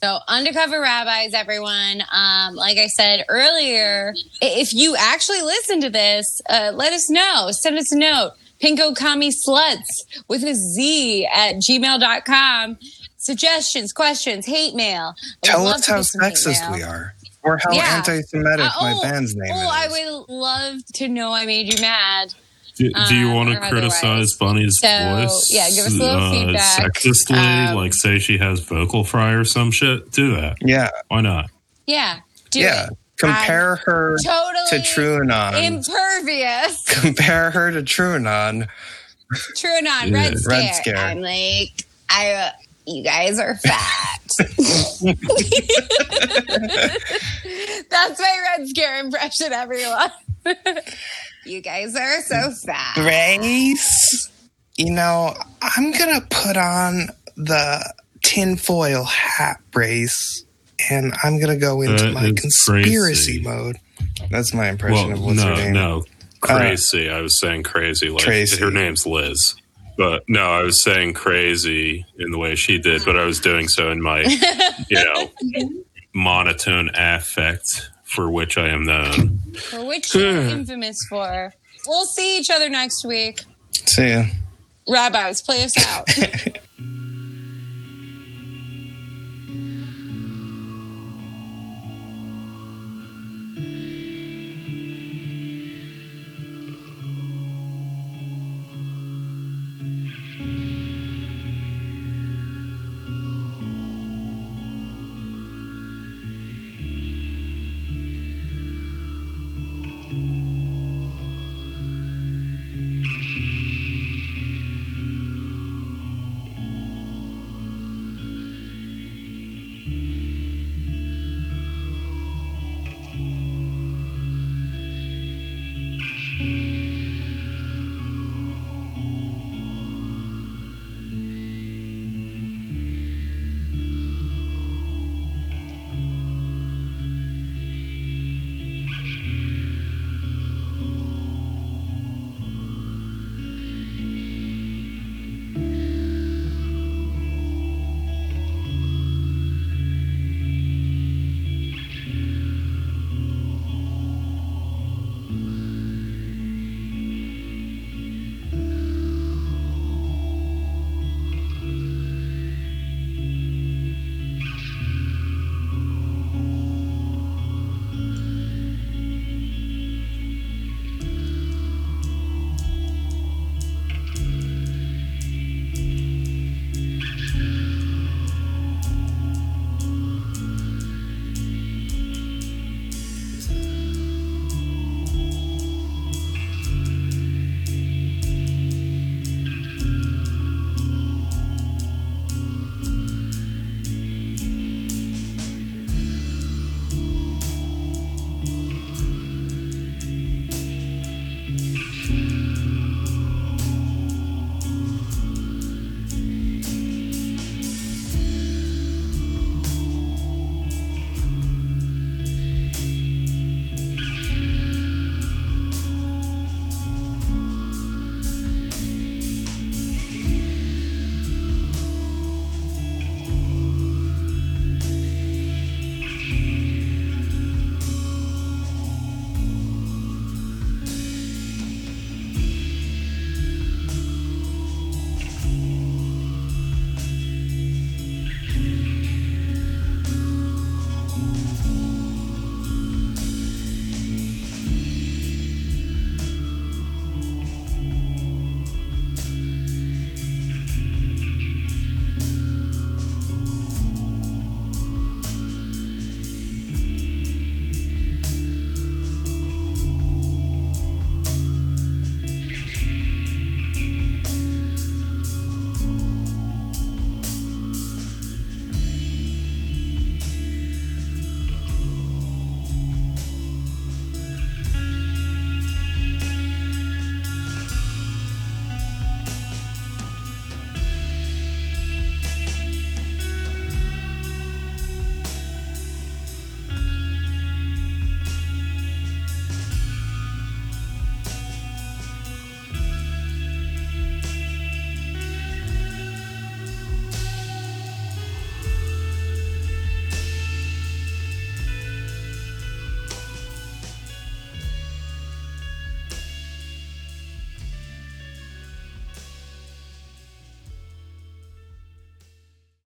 So, undercover rabbis, everyone. Um, like I said earlier, if you actually listen to this, uh, let us know. Send us a note. Pinko Commie Sluts with a Z at gmail.com. Suggestions, questions, hate mail. Tell us how get some hate sexist we are. Or how Yeah. anti Semitic Uh, my oh, band's name Oh, is. I would love to know I made you mad. Do, do you Uh, want to criticize otherwise. Bunny's So, voice? yeah, give us a little uh, feedback. Sexistly, Um, like say she has vocal fry or some shit. Do that. yeah, Why not? Yeah, do yeah. it. Compare her Totally to TrueAnon. impervious. Compare her to TrueAnon. True or not, Yeah. Red Scare. Red Scare. I'm like, I, uh, you guys are fat. That's my Red Scare impression, everyone. You guys are so fat. Grace, you know, I'm gonna put on the tinfoil hat brace and I'm gonna go into That my conspiracy crazy. mode. That's my impression Well, of what's her no, name. no, uh, crazy. I was saying crazy. Like Tracy. her name's Liz, but no, I was saying crazy in the way she did, but I was doing so in my, you know, monotone affect for which I am known. For which you're infamous for. We'll see each other next week. See ya. Rabbis, play us out.